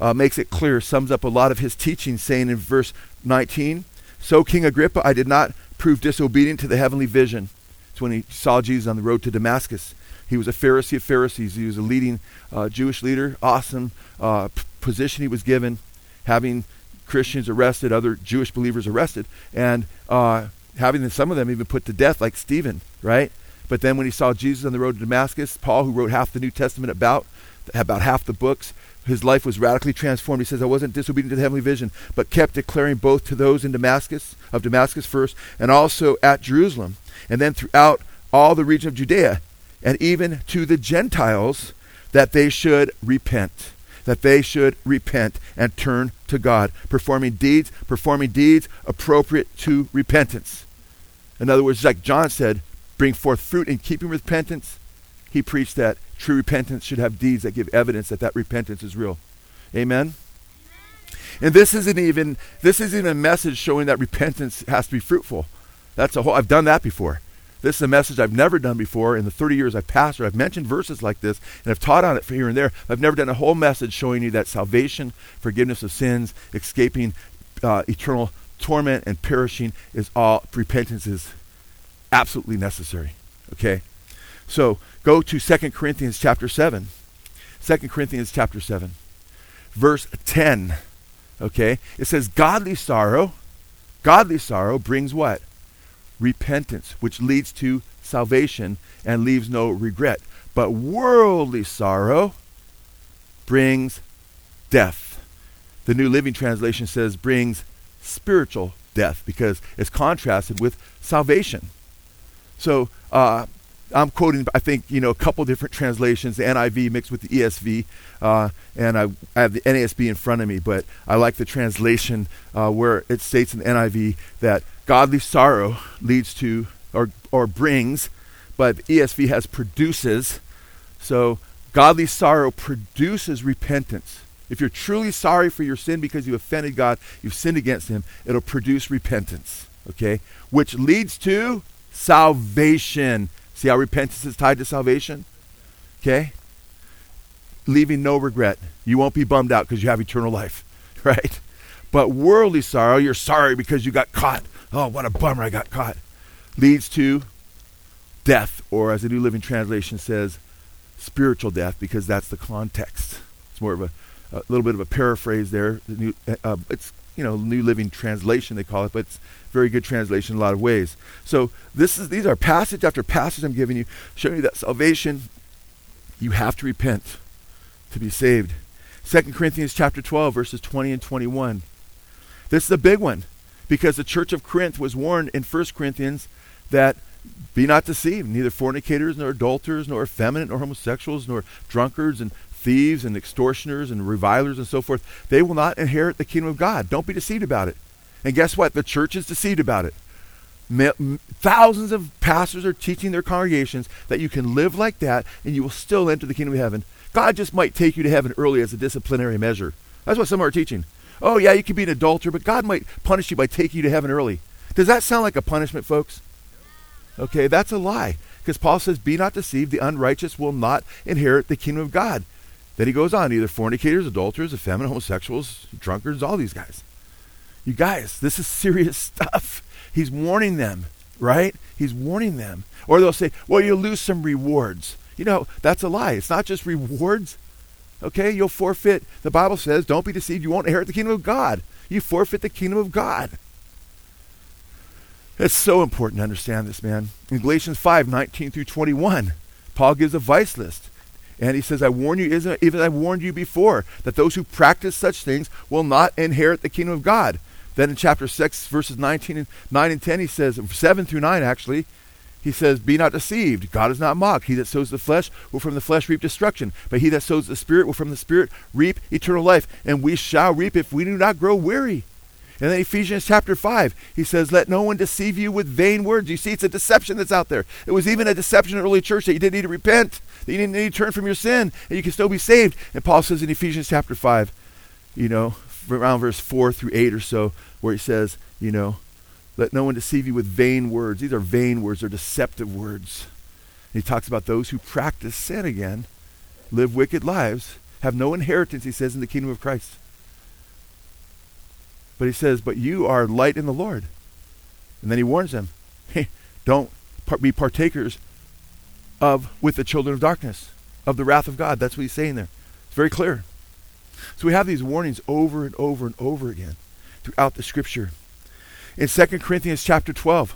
[SPEAKER 1] uh, makes it clear, sums up a lot of his teaching, saying in verse 19, So, King Agrippa, I did not prove disobedient to the heavenly vision. It's when he saw Jesus on the road to Damascus. He was a Pharisee of Pharisees. He was a leading uh, Jewish leader. Awesome uh, p- position he was given, having Christians arrested, other Jewish believers arrested, and uh, having some of them even put to death, like Stephen, right? But then when he saw Jesus on the road to Damascus, Paul, who wrote half the New Testament about, about half the books, his life was radically transformed. He says, I wasn't disobedient to the heavenly vision, but kept declaring both to those in Damascus, of Damascus first, and also at Jerusalem, and then throughout all the region of Judea, and even to the Gentiles that they should repent. That they should repent and turn to God, performing deeds, performing deeds appropriate to repentance. In other words, like John said, bring forth fruit in keeping with repentance. He preached that true repentance should have deeds that give evidence that that repentance is real. Amen. And this isn't even this isn't even a message showing that repentance has to be fruitful. That's a whole I've done that before. This is a message I've never done before in the 30 years I've pastored. I've mentioned verses like this and I've taught on it here and there. I've never done a whole message showing you that salvation, forgiveness of sins, escaping uh, eternal torment and perishing is all repentance is absolutely necessary. Okay? So go to 2 Corinthians chapter 7. 2 Corinthians chapter 7. Verse 10. Okay? It says, Godly sorrow, godly sorrow brings what? Repentance, which leads to salvation and leaves no regret. But worldly sorrow brings death. The New Living Translation says brings spiritual death because it's contrasted with salvation. So uh, I'm quoting, I think, you know, a couple different translations, the NIV mixed with the ESV, uh, and I, I, have the NASB in front of me, but I like the translation uh, where it states in the NIV that godly sorrow leads to or, or brings, but ESV has produces. So godly sorrow produces repentance. If you're truly sorry for your sin because you offended God, you've sinned against Him, it'll produce repentance, okay? Which leads to salvation. See how repentance is tied to salvation? Okay? Leaving no regret. You won't be bummed out because you have eternal life, right? But worldly sorrow, you're sorry because you got caught. Oh, what a bummer I got caught. Leads to death, or as the New Living Translation says, spiritual death, because that's the context. It's more of a a little bit of a paraphrase there. The new, uh, uh, it's you know New Living Translation they call it, but it's very good translation in a lot of ways. So this is these are passage after passage I'm giving you, showing you that salvation, you have to repent to be saved. 2 Corinthians chapter 12 verses 20 and 21. This is a big one because the church of Corinth was warned in 1 Corinthians that be not deceived, neither fornicators, nor adulterers, nor effeminate, nor homosexuals, nor drunkards, and thieves and extortioners and revilers and so forth, they will not inherit the kingdom of God. Don't be deceived about it. And guess what? The church is deceived about it. Thousands of pastors are teaching their congregations that you can live like that and you will still enter the kingdom of heaven. God just might take you to heaven early as a disciplinary measure. That's what some are teaching. Oh, yeah, you can be an adulterer, but God might punish you by taking you to heaven early. Does that sound like a punishment, folks? Okay, that's a lie. Because Paul says, Be not deceived, the unrighteous will not inherit the kingdom of God. Then he goes on, either fornicators, adulterers, effeminate, homosexuals, drunkards, all these guys. You guys, this is serious stuff. He's warning them, right? He's warning them. Or they'll say, well, you'll lose some rewards. You know, that's a lie. It's not just rewards. Okay, you'll forfeit. The Bible says, don't be deceived, you won't inherit the kingdom of God. You forfeit the kingdom of God. It's so important to understand this, man. In Galatians 5 19 through 21, Paul gives a vice list. And he says, I warn you, even I warned you before, that those who practice such things will not inherit the kingdom of God. Then in chapter 6, verses 19 and 9 and 10, he says, 7 through 9 actually, he says, Be not deceived. God is not mocked. He that sows the flesh will from the flesh reap destruction. But he that sows the Spirit will from the Spirit reap eternal life. And we shall reap if we do not grow weary. And then Ephesians chapter 5, he says, Let no one deceive you with vain words. You see, it's a deception that's out there. It was even a deception in early church that you didn't need to repent, that you didn't need to turn from your sin, and you can still be saved. And Paul says in Ephesians chapter 5, you know, around verse 4 through 8 or so, where he says, you know, let no one deceive you with vain words. These are vain words, they're deceptive words. And he talks about those who practice sin again, live wicked lives, have no inheritance, he says, in the kingdom of Christ. But he says, But you are light in the Lord. And then he warns them, Hey, don't be partakers of with the children of darkness, of the wrath of God. That's what he's saying there. It's very clear. So we have these warnings over and over and over again throughout the scripture. In 2 Corinthians chapter 12,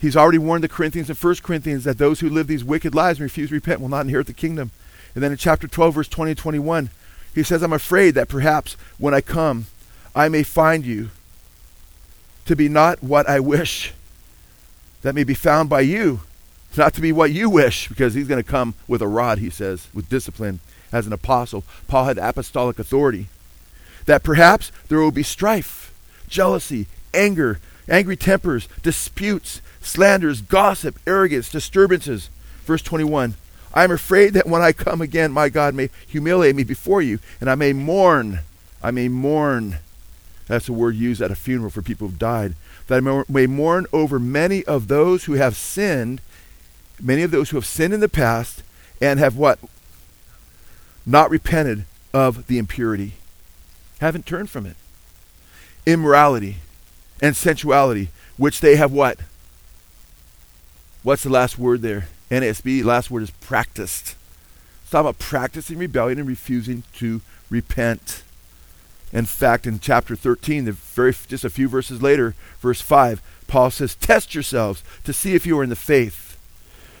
[SPEAKER 1] he's already warned the Corinthians in 1 Corinthians that those who live these wicked lives and refuse to repent will not inherit the kingdom. And then in chapter 12, verse 20 and 21, he says, I'm afraid that perhaps when I come, I may find you to be not what I wish, that may be found by you, not to be what you wish, because he's going to come with a rod, he says, with discipline as an apostle. Paul had apostolic authority. That perhaps there will be strife, jealousy, anger, angry tempers, disputes, slanders, gossip, arrogance, disturbances. Verse 21 I am afraid that when I come again, my God may humiliate me before you, and I may mourn. I may mourn that's a word used at a funeral for people who've died. That I may mourn over many of those who have sinned, many of those who have sinned in the past, and have what? Not repented of the impurity. Haven't turned from it. Immorality and sensuality, which they have what? What's the last word there? NASB, last word is practiced. It's talking about practicing rebellion and refusing to repent. In fact, in chapter 13, the very just a few verses later, verse 5, Paul says, Test yourselves to see if you are in the faith.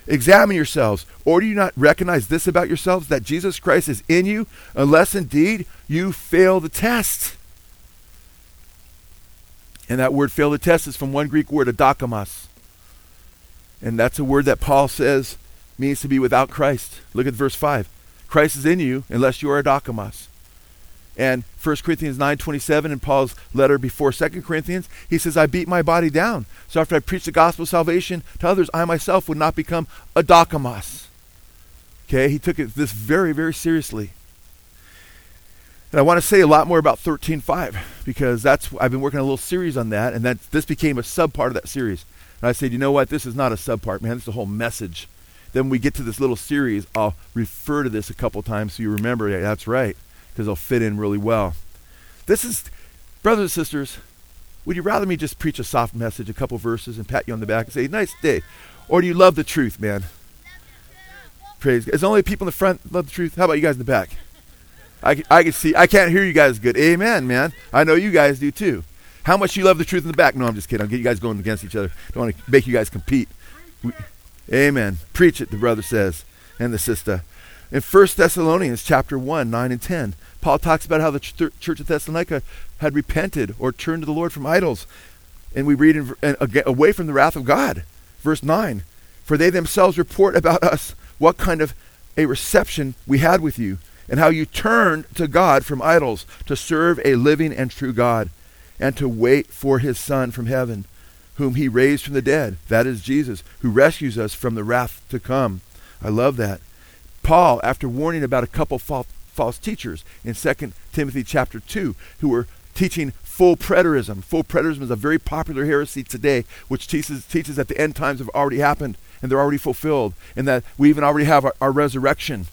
[SPEAKER 1] Examine yourselves. Or do you not recognize this about yourselves, that Jesus Christ is in you, unless indeed you fail the test? And that word fail the test is from one Greek word, adokimos. And that's a word that Paul says means to be without Christ. Look at verse 5. Christ is in you unless you are adokimos. And 1 Corinthians 9.27 in Paul's letter before 2 Corinthians, he says, I beat my body down. So after I preach the gospel of salvation to others, I myself would not become adokimos. Okay, he took it this very, very seriously. And I want to say a lot more about 13.5 because that's I've been working a little series on that, and that this became a sub part of that series. And I said, you know what? This is not a sub part, man. This is a whole message. Then we get to this little series, I'll refer to this a couple times so you remember. Yeah, that's right, because it'll fit in really well. This is, brothers and sisters, would you rather me just preach a soft message, a couple verses, and pat you on the back and say, nice day? Or do you love the truth, man? Praise God. Is only people in the front love the truth? How about you guys in the back? I, I can see, I can't hear you guys good. Amen, man. I know you guys do too. How much you love the truth in the back? No, I'm just kidding. I'll get you guys going against each other. Don't want to make you guys compete. We, amen. Preach it, the brother says, and the sister. In 1 Thessalonians chapter 1, 9 and 10, Paul talks about how the ch- church of Thessalonica had repented or turned to the Lord from idols. And we read in, in, away from the wrath of God. Verse 9, For they themselves report about us what kind of a reception we had with you, and how you turned to God from idols to serve a living and true God and to wait for his Son from heaven, whom he raised from the dead. That is Jesus, who rescues us from the wrath to come. I love that. Paul, after warning about a couple false, teachers in 2 Timothy chapter 2, who were teaching full preterism. Full preterism is a very popular heresy today, which teaches, teaches that the end times have already happened and they're already fulfilled, and that we even already have our, our resurrection.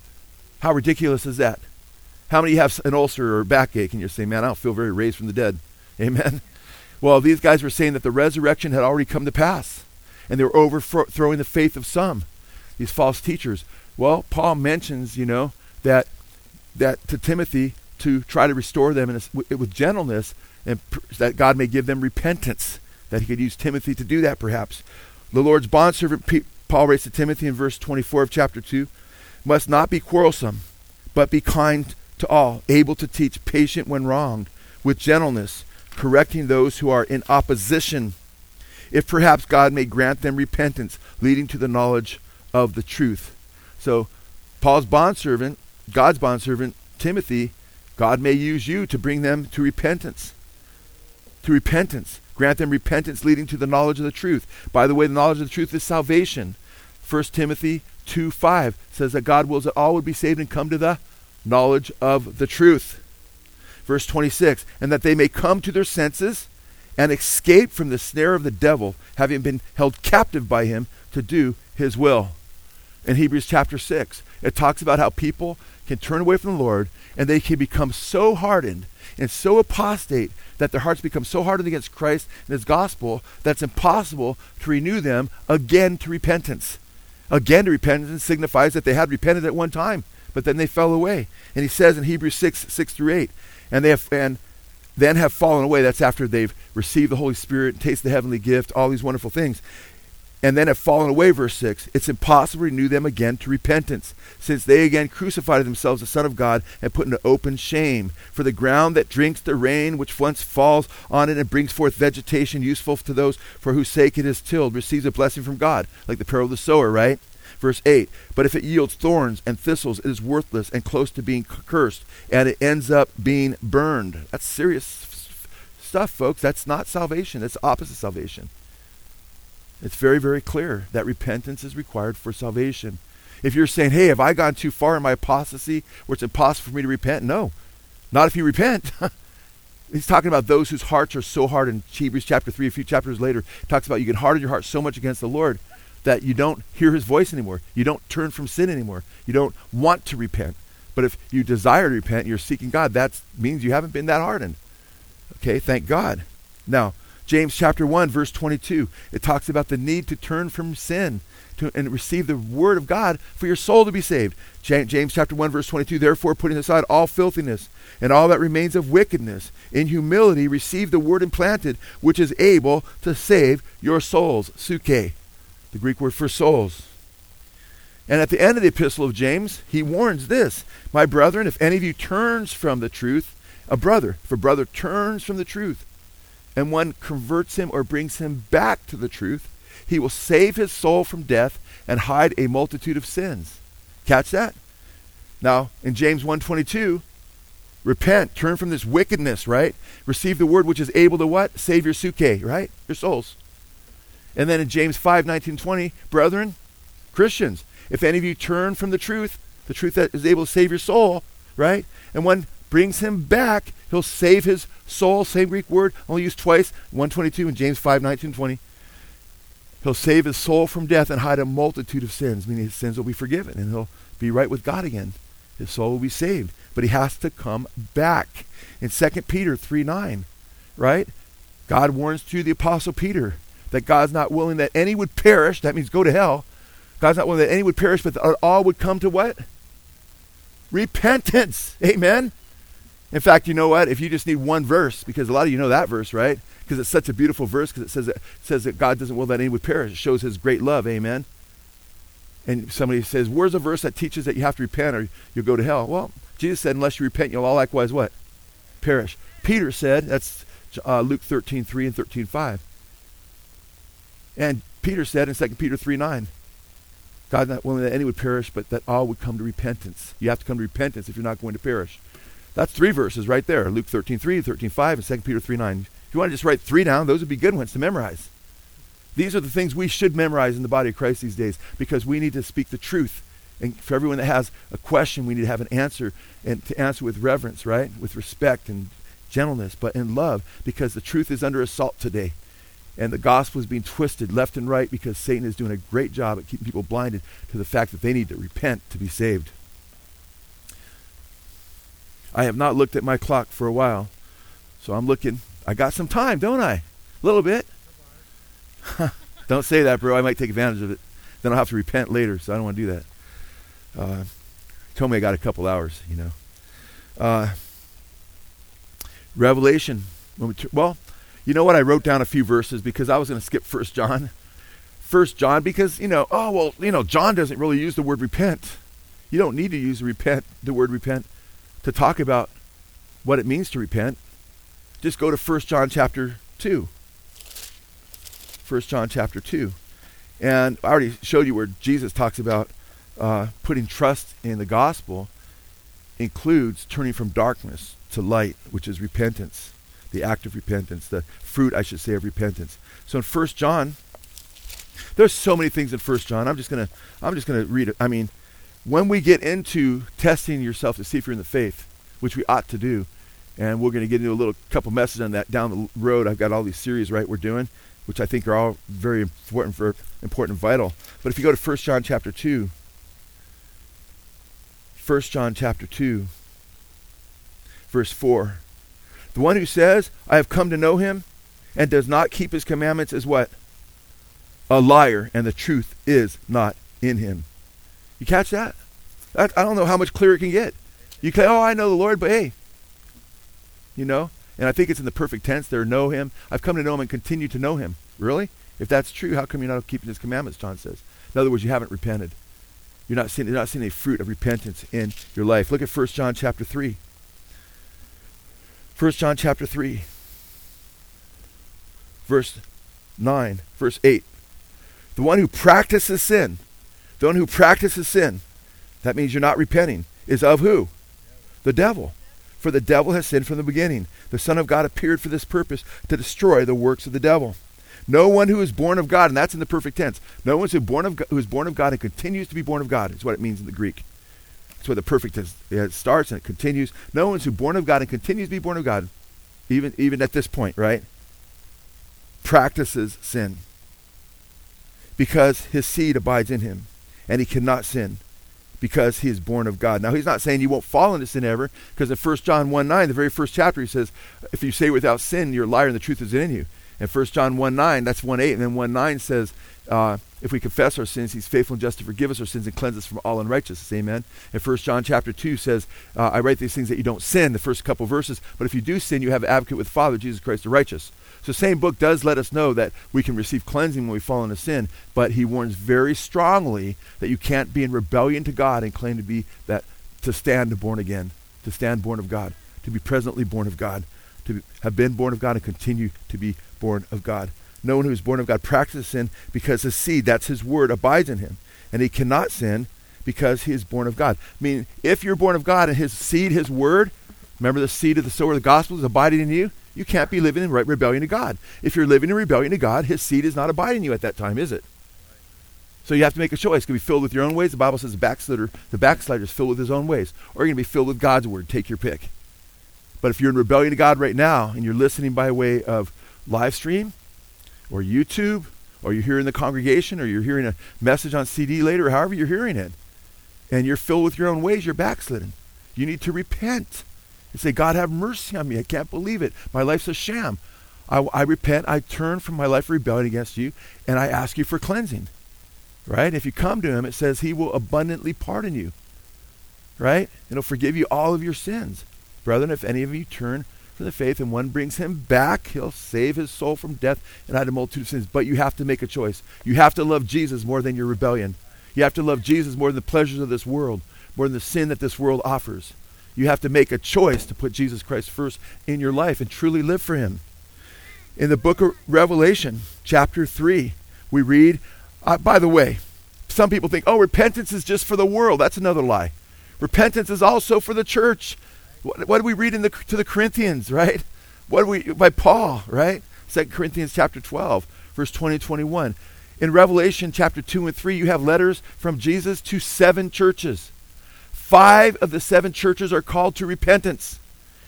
[SPEAKER 1] How ridiculous is that? How many have an ulcer or backache and you're saying, man, I don't feel very raised from the dead? Amen. Well, these guys were saying that the resurrection had already come to pass, and they were overthrowing the faith of some, these false teachers. Well, Paul mentions, you know, that that to Timothy to try to restore them a, with gentleness, and that God may give them repentance. That he could use Timothy to do that, perhaps. The Lord's bondservant, Paul writes to Timothy in verse 24 of chapter 2, must not be quarrelsome, but be kind to all, able to teach, patient when wronged, with gentleness correcting those who are in opposition, if perhaps God may grant them repentance, leading to the knowledge of the truth. So, Paul's bondservant, God's bondservant, Timothy, God may use you to bring them to repentance. To repentance. Grant them repentance leading to the knowledge of the truth. By the way, the knowledge of the truth is salvation. 1 Timothy 2 5 says that God wills that all would be saved and come to the knowledge of the truth. Verse 26 And that they may come to their senses and escape from the snare of the devil, having been held captive by him to do his will. In Hebrews chapter 6, it talks about how people can turn away from the Lord and they can become so hardened and so apostate that their hearts become so hardened against Christ and his gospel that it's impossible to renew them again to repentance. Again repentance signifies that they had repented at one time, but then they fell away. And he says in Hebrews 6, 6 through 8, and they have and then have fallen away. That's after they've received the Holy Spirit, and tasted the heavenly gift, all these wonderful things. And then have fallen away, verse 6. It's impossible to renew them again to repentance, since they again crucified themselves the Son of God and put into open shame. For the ground that drinks the rain which once falls on it and brings forth vegetation useful to those for whose sake it is tilled receives a blessing from God, like the parable of the sower, right? Verse 8 But if it yields thorns and thistles, it is worthless and close to being cursed, and it ends up being burned. That's serious stuff, folks. That's not salvation, That's opposite salvation. It's very, very clear that repentance is required for salvation. If you're saying, hey, have I gone too far in my apostasy where it's impossible for me to repent? No. Not if you repent. He's talking about those whose hearts are so hard in Hebrews chapter 3, a few chapters later. talks about you can harden your heart so much against the Lord that you don't hear his voice anymore. You don't turn from sin anymore. You don't want to repent. But if you desire to repent, you're seeking God, that means you haven't been that hardened. Okay, thank God. Now, James chapter 1, verse 22, it talks about the need to turn from sin to, and receive the word of God for your soul to be saved. James chapter 1, verse 22, therefore putting aside all filthiness and all that remains of wickedness, in humility receive the word implanted, which is able to save your souls. Suke the Greek word for souls. And at the end of the epistle of James, he warns this My brethren, if any of you turns from the truth, a brother, if a brother turns from the truth, and one converts him or brings him back to the truth, he will save his soul from death and hide a multitude of sins. Catch that? Now, in James 1:22, repent, turn from this wickedness, right? Receive the word which is able to what? Save your suke, right? Your souls. And then in James 5, 19, 20, brethren, Christians, if any of you turn from the truth, the truth that is able to save your soul, right? And one brings him back, he'll save his soul, same Greek word, only used twice, 122 and James 5, 19, 20. He'll save his soul from death and hide a multitude of sins, meaning his sins will be forgiven and he'll be right with God again. His soul will be saved. But he has to come back. In 2 Peter 3 9, right? God warns to the Apostle Peter that God's not willing that any would perish. That means go to hell. God's not willing that any would perish, but that all would come to what? Repentance. Amen. In fact, you know what? If you just need one verse, because a lot of you know that verse, right? Because it's such a beautiful verse, because it says that, says that God doesn't will that any would perish. It shows his great love. Amen. And somebody says, Where's a verse that teaches that you have to repent or you'll go to hell? Well, Jesus said, Unless you repent, you'll all likewise what? Perish. Peter said, that's uh, Luke 13, 3 and 13, 5. And Peter said in 2 Peter 3, 9, God not willing that any would perish, but that all would come to repentance. You have to come to repentance if you're not going to perish. That's three verses right there. Luke 13, 3, 13, 5, and 2 Peter 3, 9. If you want to just write three down, those would be good ones to memorize. These are the things we should memorize in the body of Christ these days because we need to speak the truth. And for everyone that has a question, we need to have an answer and to answer with reverence, right? With respect and gentleness, but in love because the truth is under assault today. And the gospel is being twisted left and right because Satan is doing a great job at keeping people blinded to the fact that they need to repent to be saved. I have not looked at my clock for a while, so I'm looking. I got some time, don't I? A little bit. don't say that, bro. I might take advantage of it. Then I'll have to repent later, so I don't want to do that. Uh, told me I got a couple hours, you know. Uh, Revelation. well, you know what? I wrote down a few verses because I was going to skip First John. First John because you know, oh well, you know, John doesn't really use the word repent. You don't need to use repent, the word repent, to talk about what it means to repent. Just go to First John chapter two. 1 John chapter 2. And I already showed you where Jesus talks about uh, putting trust in the gospel includes turning from darkness to light, which is repentance, the act of repentance, the fruit, I should say, of repentance. So in 1 John, there's so many things in 1 John. I'm just gonna I'm just gonna read it. I mean, when we get into testing yourself to see if you're in the faith, which we ought to do, and we're going to get into a little couple messages on that down the road. I've got all these series right we're doing which I think are all very important for important and vital. But if you go to 1 John chapter 2, 1 John chapter 2, verse 4. The one who says, I have come to know him and does not keep his commandments is what? A liar, and the truth is not in him. You catch that? I, I don't know how much clearer it can get. You say, oh, I know the Lord, but hey, you know, and I think it's in the perfect tense there, know him. I've come to know him and continue to know him. Really? If that's true, how come you're not keeping his commandments, John says? In other words, you haven't repented. You're not seeing, you're not seeing a fruit of repentance in your life. Look at 1 John chapter 3. 1 John chapter 3. Verse 9, verse 8. The one who practices sin, the one who practices sin, that means you're not repenting, is of who? The devil. For the devil has sinned from the beginning. The Son of God appeared for this purpose, to destroy the works of the devil. No one who is born of God, and that's in the perfect tense. No one who is born of, who is born of God and continues to be born of God is what it means in the Greek. That's where the perfect tense it starts and it continues. No one who is born of God and continues to be born of God, even even at this point, right? Practices sin because his seed abides in him, and he cannot sin because he is born of God. Now, he's not saying you won't fall into sin ever, because in 1 John 1 9, the very first chapter, he says, if you say without sin, you're a liar and the truth is in you. And 1 John 1 9, that's 1 8, and then 1 9 says, uh, if we confess our sins, he's faithful and just to forgive us our sins and cleanse us from all unrighteousness. Amen. And 1 John chapter 2 says, uh, I write these things that you don't sin, the first couple verses, but if you do sin, you have an advocate with Father, Jesus Christ the righteous. So, the same book does let us know that we can receive cleansing when we fall into sin, but he warns very strongly that you can't be in rebellion to God and claim to be that to stand born again, to stand born of God, to be presently born of God, to have been born of God and continue to be born of God. No one who is born of God practices sin because his seed, that's his word, abides in him. And he cannot sin because he is born of God. I mean, if you're born of God and his seed, his word, remember the seed of the sower of the gospel is abiding in you, you can't be living in right rebellion to God. If you're living in rebellion to God, his seed is not abiding in you at that time, is it? So you have to make a choice. You can be filled with your own ways. The Bible says the backslider, the backslider is filled with his own ways. Or you're going to be filled with God's word. Take your pick. But if you're in rebellion to God right now and you're listening by way of live stream or YouTube or you're hearing the congregation or you're hearing a message on CD later, or however you're hearing it, and you're filled with your own ways, you're backslidden. You need to repent and say, God, have mercy on me. I can't believe it. My life's a sham. I, I repent. I turn from my life of rebellion against you, and I ask you for cleansing. Right? If you come to him, it says he will abundantly pardon you. Right? And he'll forgive you all of your sins. Brethren, if any of you turn from the faith and one brings him back, he'll save his soul from death and hide a multitude of sins. But you have to make a choice. You have to love Jesus more than your rebellion. You have to love Jesus more than the pleasures of this world, more than the sin that this world offers. You have to make a choice to put Jesus Christ first in your life and truly live for him. In the book of Revelation, chapter 3, we read, uh, by the way, some people think, oh, repentance is just for the world. That's another lie. Repentance is also for the church. What, what do we read in the, to the Corinthians, right? What do we, by Paul, right? 2 Corinthians chapter 12, verse 20 21. In Revelation chapter 2 and 3, you have letters from Jesus to seven churches. Five of the seven churches are called to repentance.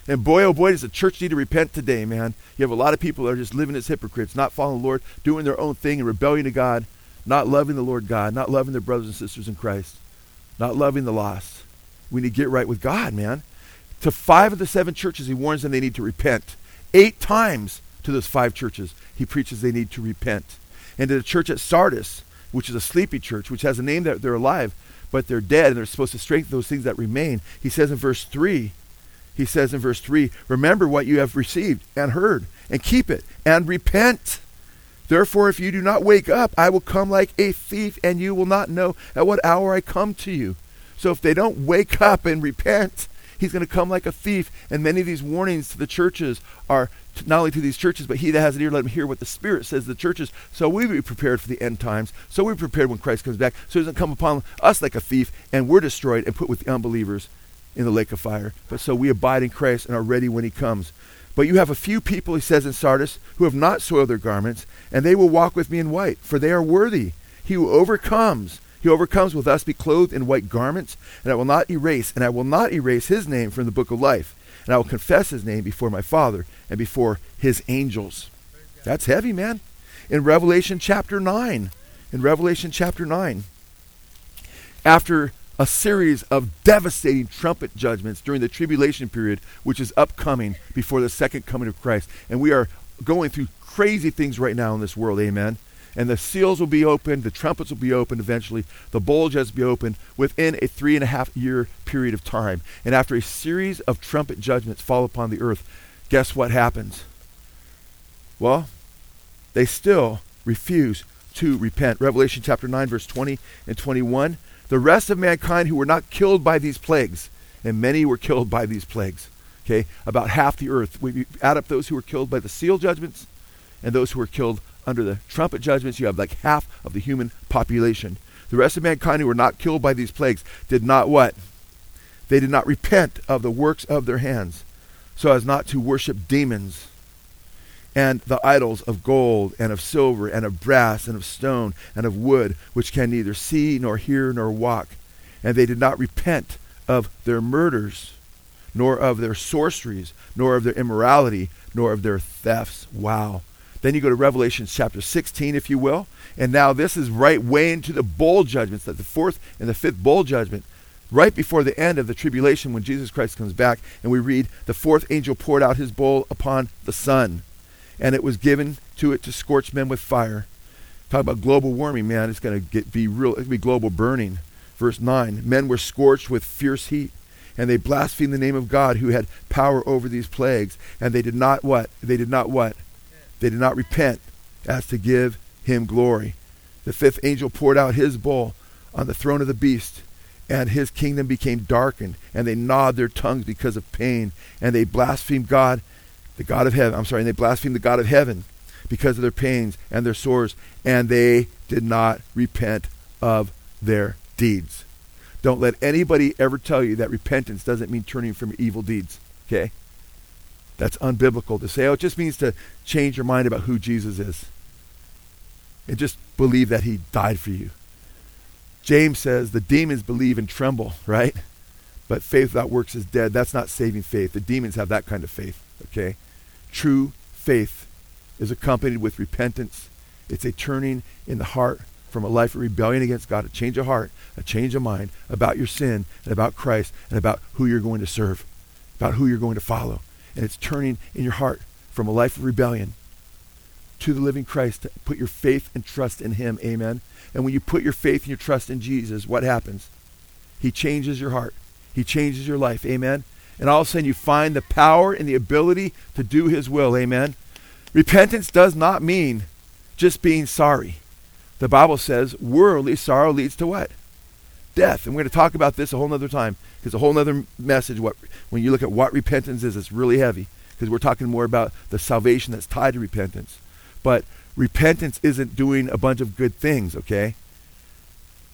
[SPEAKER 1] And boy, oh boy, does the church need to repent today, man. You have a lot of people that are just living as hypocrites, not following the Lord, doing their own thing in rebellion to God, not loving the Lord God, not loving their brothers and sisters in Christ, not loving the lost. We need to get right with God, man. To five of the seven churches, he warns them they need to repent. Eight times to those five churches, he preaches they need to repent. And to the church at Sardis, which is a sleepy church, which has a name that they're alive, but they're dead and they're supposed to strengthen those things that remain. He says in verse 3, he says in verse 3, remember what you have received and heard, and keep it, and repent. Therefore, if you do not wake up, I will come like a thief, and you will not know at what hour I come to you. So if they don't wake up and repent, he's going to come like a thief. And many of these warnings to the churches are not only to these churches, but he that has an ear, let him hear what the Spirit says to the churches. So we be prepared for the end times. So we're prepared when Christ comes back. So he doesn't come upon us like a thief, and we're destroyed and put with the unbelievers in the lake of fire. But so we abide in Christ and are ready when he comes. But you have a few people, he says in Sardis, who have not soiled their garments, and they will walk with me in white, for they are worthy. He who overcomes, he overcomes will thus be clothed in white garments, and I will not erase, and I will not erase his name from the book of life and I will confess his name before my Father and before his angels. That's heavy, man. In Revelation chapter 9, in Revelation chapter 9, after a series of devastating trumpet judgments during the tribulation period, which is upcoming before the second coming of Christ. And we are going through crazy things right now in this world, amen and the seals will be opened, the trumpets will be opened eventually, the bowl jets will be opened within a three and a half year period of time. And after a series of trumpet judgments fall upon the earth, guess what happens? Well, they still refuse to repent. Revelation chapter 9, verse 20 and 21. The rest of mankind who were not killed by these plagues, and many were killed by these plagues. Okay, about half the earth. We add up those who were killed by the seal judgments and those who were killed under the trumpet judgments, you have like half of the human population. The rest of mankind who were not killed by these plagues did not what? They did not repent of the works of their hands, so as not to worship demons and the idols of gold and of silver and of brass and of stone and of wood, which can neither see nor hear nor walk. And they did not repent of their murders, nor of their sorceries, nor of their immorality, nor of their thefts. Wow. Then you go to Revelation chapter 16, if you will. And now this is right way into the bowl judgments, that the fourth and the fifth bowl judgment, right before the end of the tribulation when Jesus Christ comes back. And we read, the fourth angel poured out his bowl upon the sun, and it was given to it to scorch men with fire. Talk about global warming, man. It's going to get be real. It's going to be global burning. Verse 9 Men were scorched with fierce heat and they blasphemed the name of God who had power over these plagues and they did not what they did not what They did not repent as to give him glory. The fifth angel poured out his bowl on the throne of the beast, and his kingdom became darkened, and they gnawed their tongues because of pain, and they blasphemed God, the God of heaven. I'm sorry, and they blasphemed the God of heaven because of their pains and their sores, and they did not repent of their deeds. Don't let anybody ever tell you that repentance doesn't mean turning from evil deeds. Okay? That's unbiblical to say, oh, it just means to change your mind about who Jesus is. And just believe that he died for you. James says the demons believe and tremble, right? But faith without works is dead. That's not saving faith. The demons have that kind of faith, okay? True faith is accompanied with repentance. It's a turning in the heart from a life of rebellion against God, a change of heart, a change of mind about your sin and about Christ and about who you're going to serve, about who you're going to follow and it's turning in your heart from a life of rebellion to the living Christ put your faith and trust in him. Amen. And when you put your faith and your trust in Jesus, what happens? He changes your heart. He changes your life. Amen. And all of a sudden you find the power and the ability to do his will. Amen. Repentance does not mean just being sorry. The Bible says worldly sorrow leads to what? Death. And we're going to talk about this a whole other time because a whole other message what when you look at what repentance is it's really heavy because we're talking more about the salvation that's tied to repentance. But repentance isn't doing a bunch of good things okay?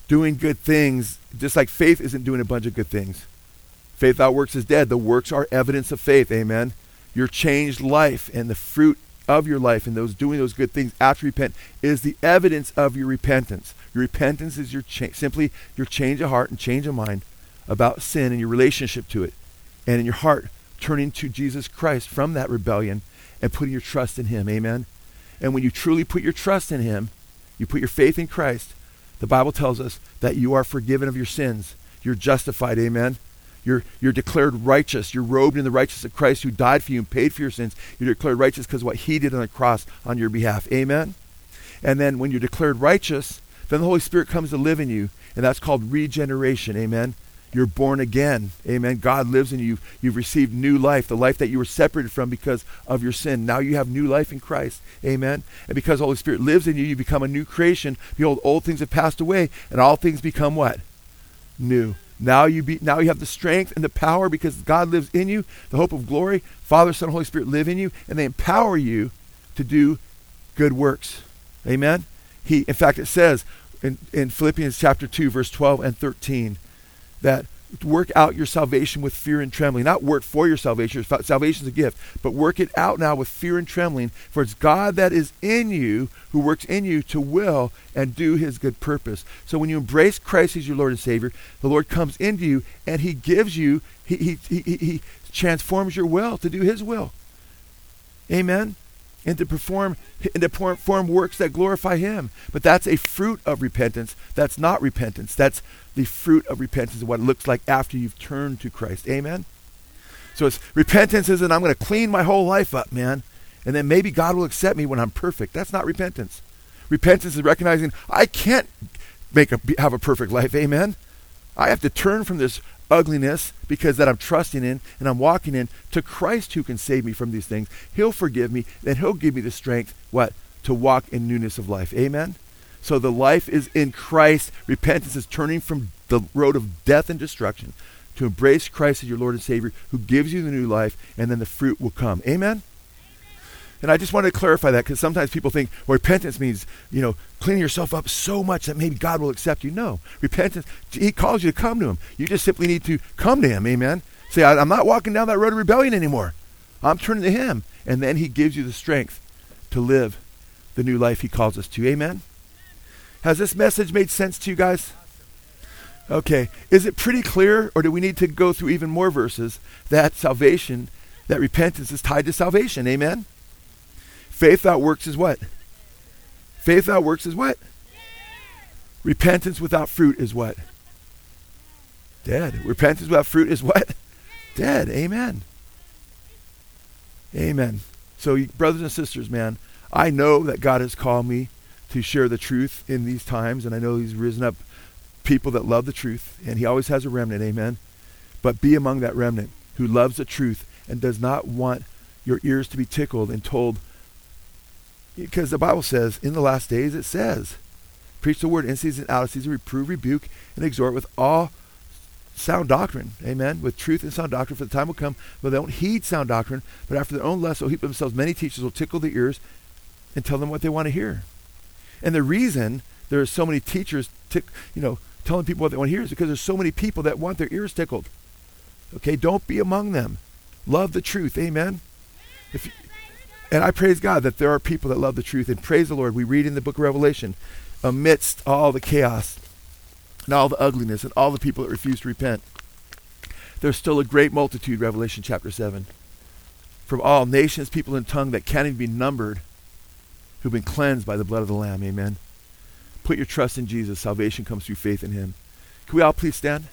[SPEAKER 1] Doing good things just like faith isn't doing a bunch of good things. Faith without works is dead. The works are evidence of faith amen? Your changed life and the fruit of your life and those doing those good things after repent is the evidence of your repentance. Your repentance is your cha- simply your change of heart and change of mind about sin and your relationship to it, and in your heart, turning to Jesus Christ from that rebellion and putting your trust in Him. Amen. And when you truly put your trust in Him, you put your faith in Christ, the Bible tells us that you are forgiven of your sins. You're justified. Amen. You're, you're declared righteous. You're robed in the righteousness of Christ who died for you and paid for your sins. You're declared righteous because of what He did on the cross on your behalf. Amen. And then when you're declared righteous, then the Holy Spirit comes to live in you, and that's called regeneration. Amen. You're born again. Amen. God lives in you. You've received new life, the life that you were separated from because of your sin. Now you have new life in Christ. Amen. And because the Holy Spirit lives in you, you become a new creation. Behold, old things have passed away, and all things become what? New. Now you be now you have the strength and the power because God lives in you, the hope of glory. Father, Son, Holy Spirit live in you, and they empower you to do good works. Amen. He in fact it says in, in Philippians chapter 2, verse 12 and 13, that work out your salvation with fear and trembling. Not work for your salvation. Salvation is a gift. But work it out now with fear and trembling. For it's God that is in you who works in you to will and do his good purpose. So when you embrace Christ as your Lord and Savior, the Lord comes into you and he gives you, he, he, he, he transforms your will to do his will. Amen and to perform and to perform works that glorify him but that's a fruit of repentance that's not repentance that's the fruit of repentance and what it looks like after you've turned to christ. Amen? So it's repentance isn't i'm going to clean my whole life up man and then maybe god will accept me when i'm perfect. That's not repentance. Repentance is recognizing i can't make a have a perfect life. Amen? I have to turn from this ugliness because that I'm trusting in and I'm walking in to Christ who can save me from these things. He'll forgive me and he'll give me the strength what? To walk in newness of life. Amen. So the life is in Christ. Repentance is turning from the road of death and destruction to embrace Christ as your Lord and Savior who gives you the new life and then the fruit will come. Amen. And I just want to clarify that because sometimes people think well, repentance means, you know, cleaning yourself up so much that maybe God will accept you. No. Repentance, He calls you to come to Him. You just simply need to come to Him. Amen. Say, I'm not walking down that road of rebellion anymore. I'm turning to Him. And then He gives you the strength to live the new life He calls us to. Amen. Has this message made sense to you guys? Okay. Is it pretty clear, or do we need to go through even more verses that salvation, that repentance is tied to salvation? Amen. Faith without works is what? Faith without works is what? Repentance without fruit is what? Dead. Repentance without fruit is what? Dead. Amen. Amen. So, brothers and sisters, man, I know that God has called me to share the truth in these times, and I know He's risen up people that love the truth, and He always has a remnant. Amen. But be among that remnant who loves the truth and does not want your ears to be tickled and told Because the Bible says, in the last days, it says, preach the word in season, and out of season, reprove, rebuke, and exhort with all sound doctrine. Amen. With truth and sound doctrine, for the time will come, but they won't heed sound doctrine, but after their own lust will heap themselves. Many teachers will tickle the ears and tell them what they want to hear. And the reason there are so many teachers, tick, you know, telling people what they want to hear is because there's so many people that want their ears tickled. Okay, don't be among them. Love the truth. Amen. If and I praise God that there are people that love the truth and praise the Lord. We read in the book of Revelation, amidst all the chaos and all the ugliness and all the people that refuse to repent, there's still a great multitude, Revelation chapter 7, from all nations, people, and tongue that can't even be numbered, who've been cleansed by the blood of the Lamb. Amen. Put your trust in Jesus. Salvation comes through faith in Him. Can we all please stand?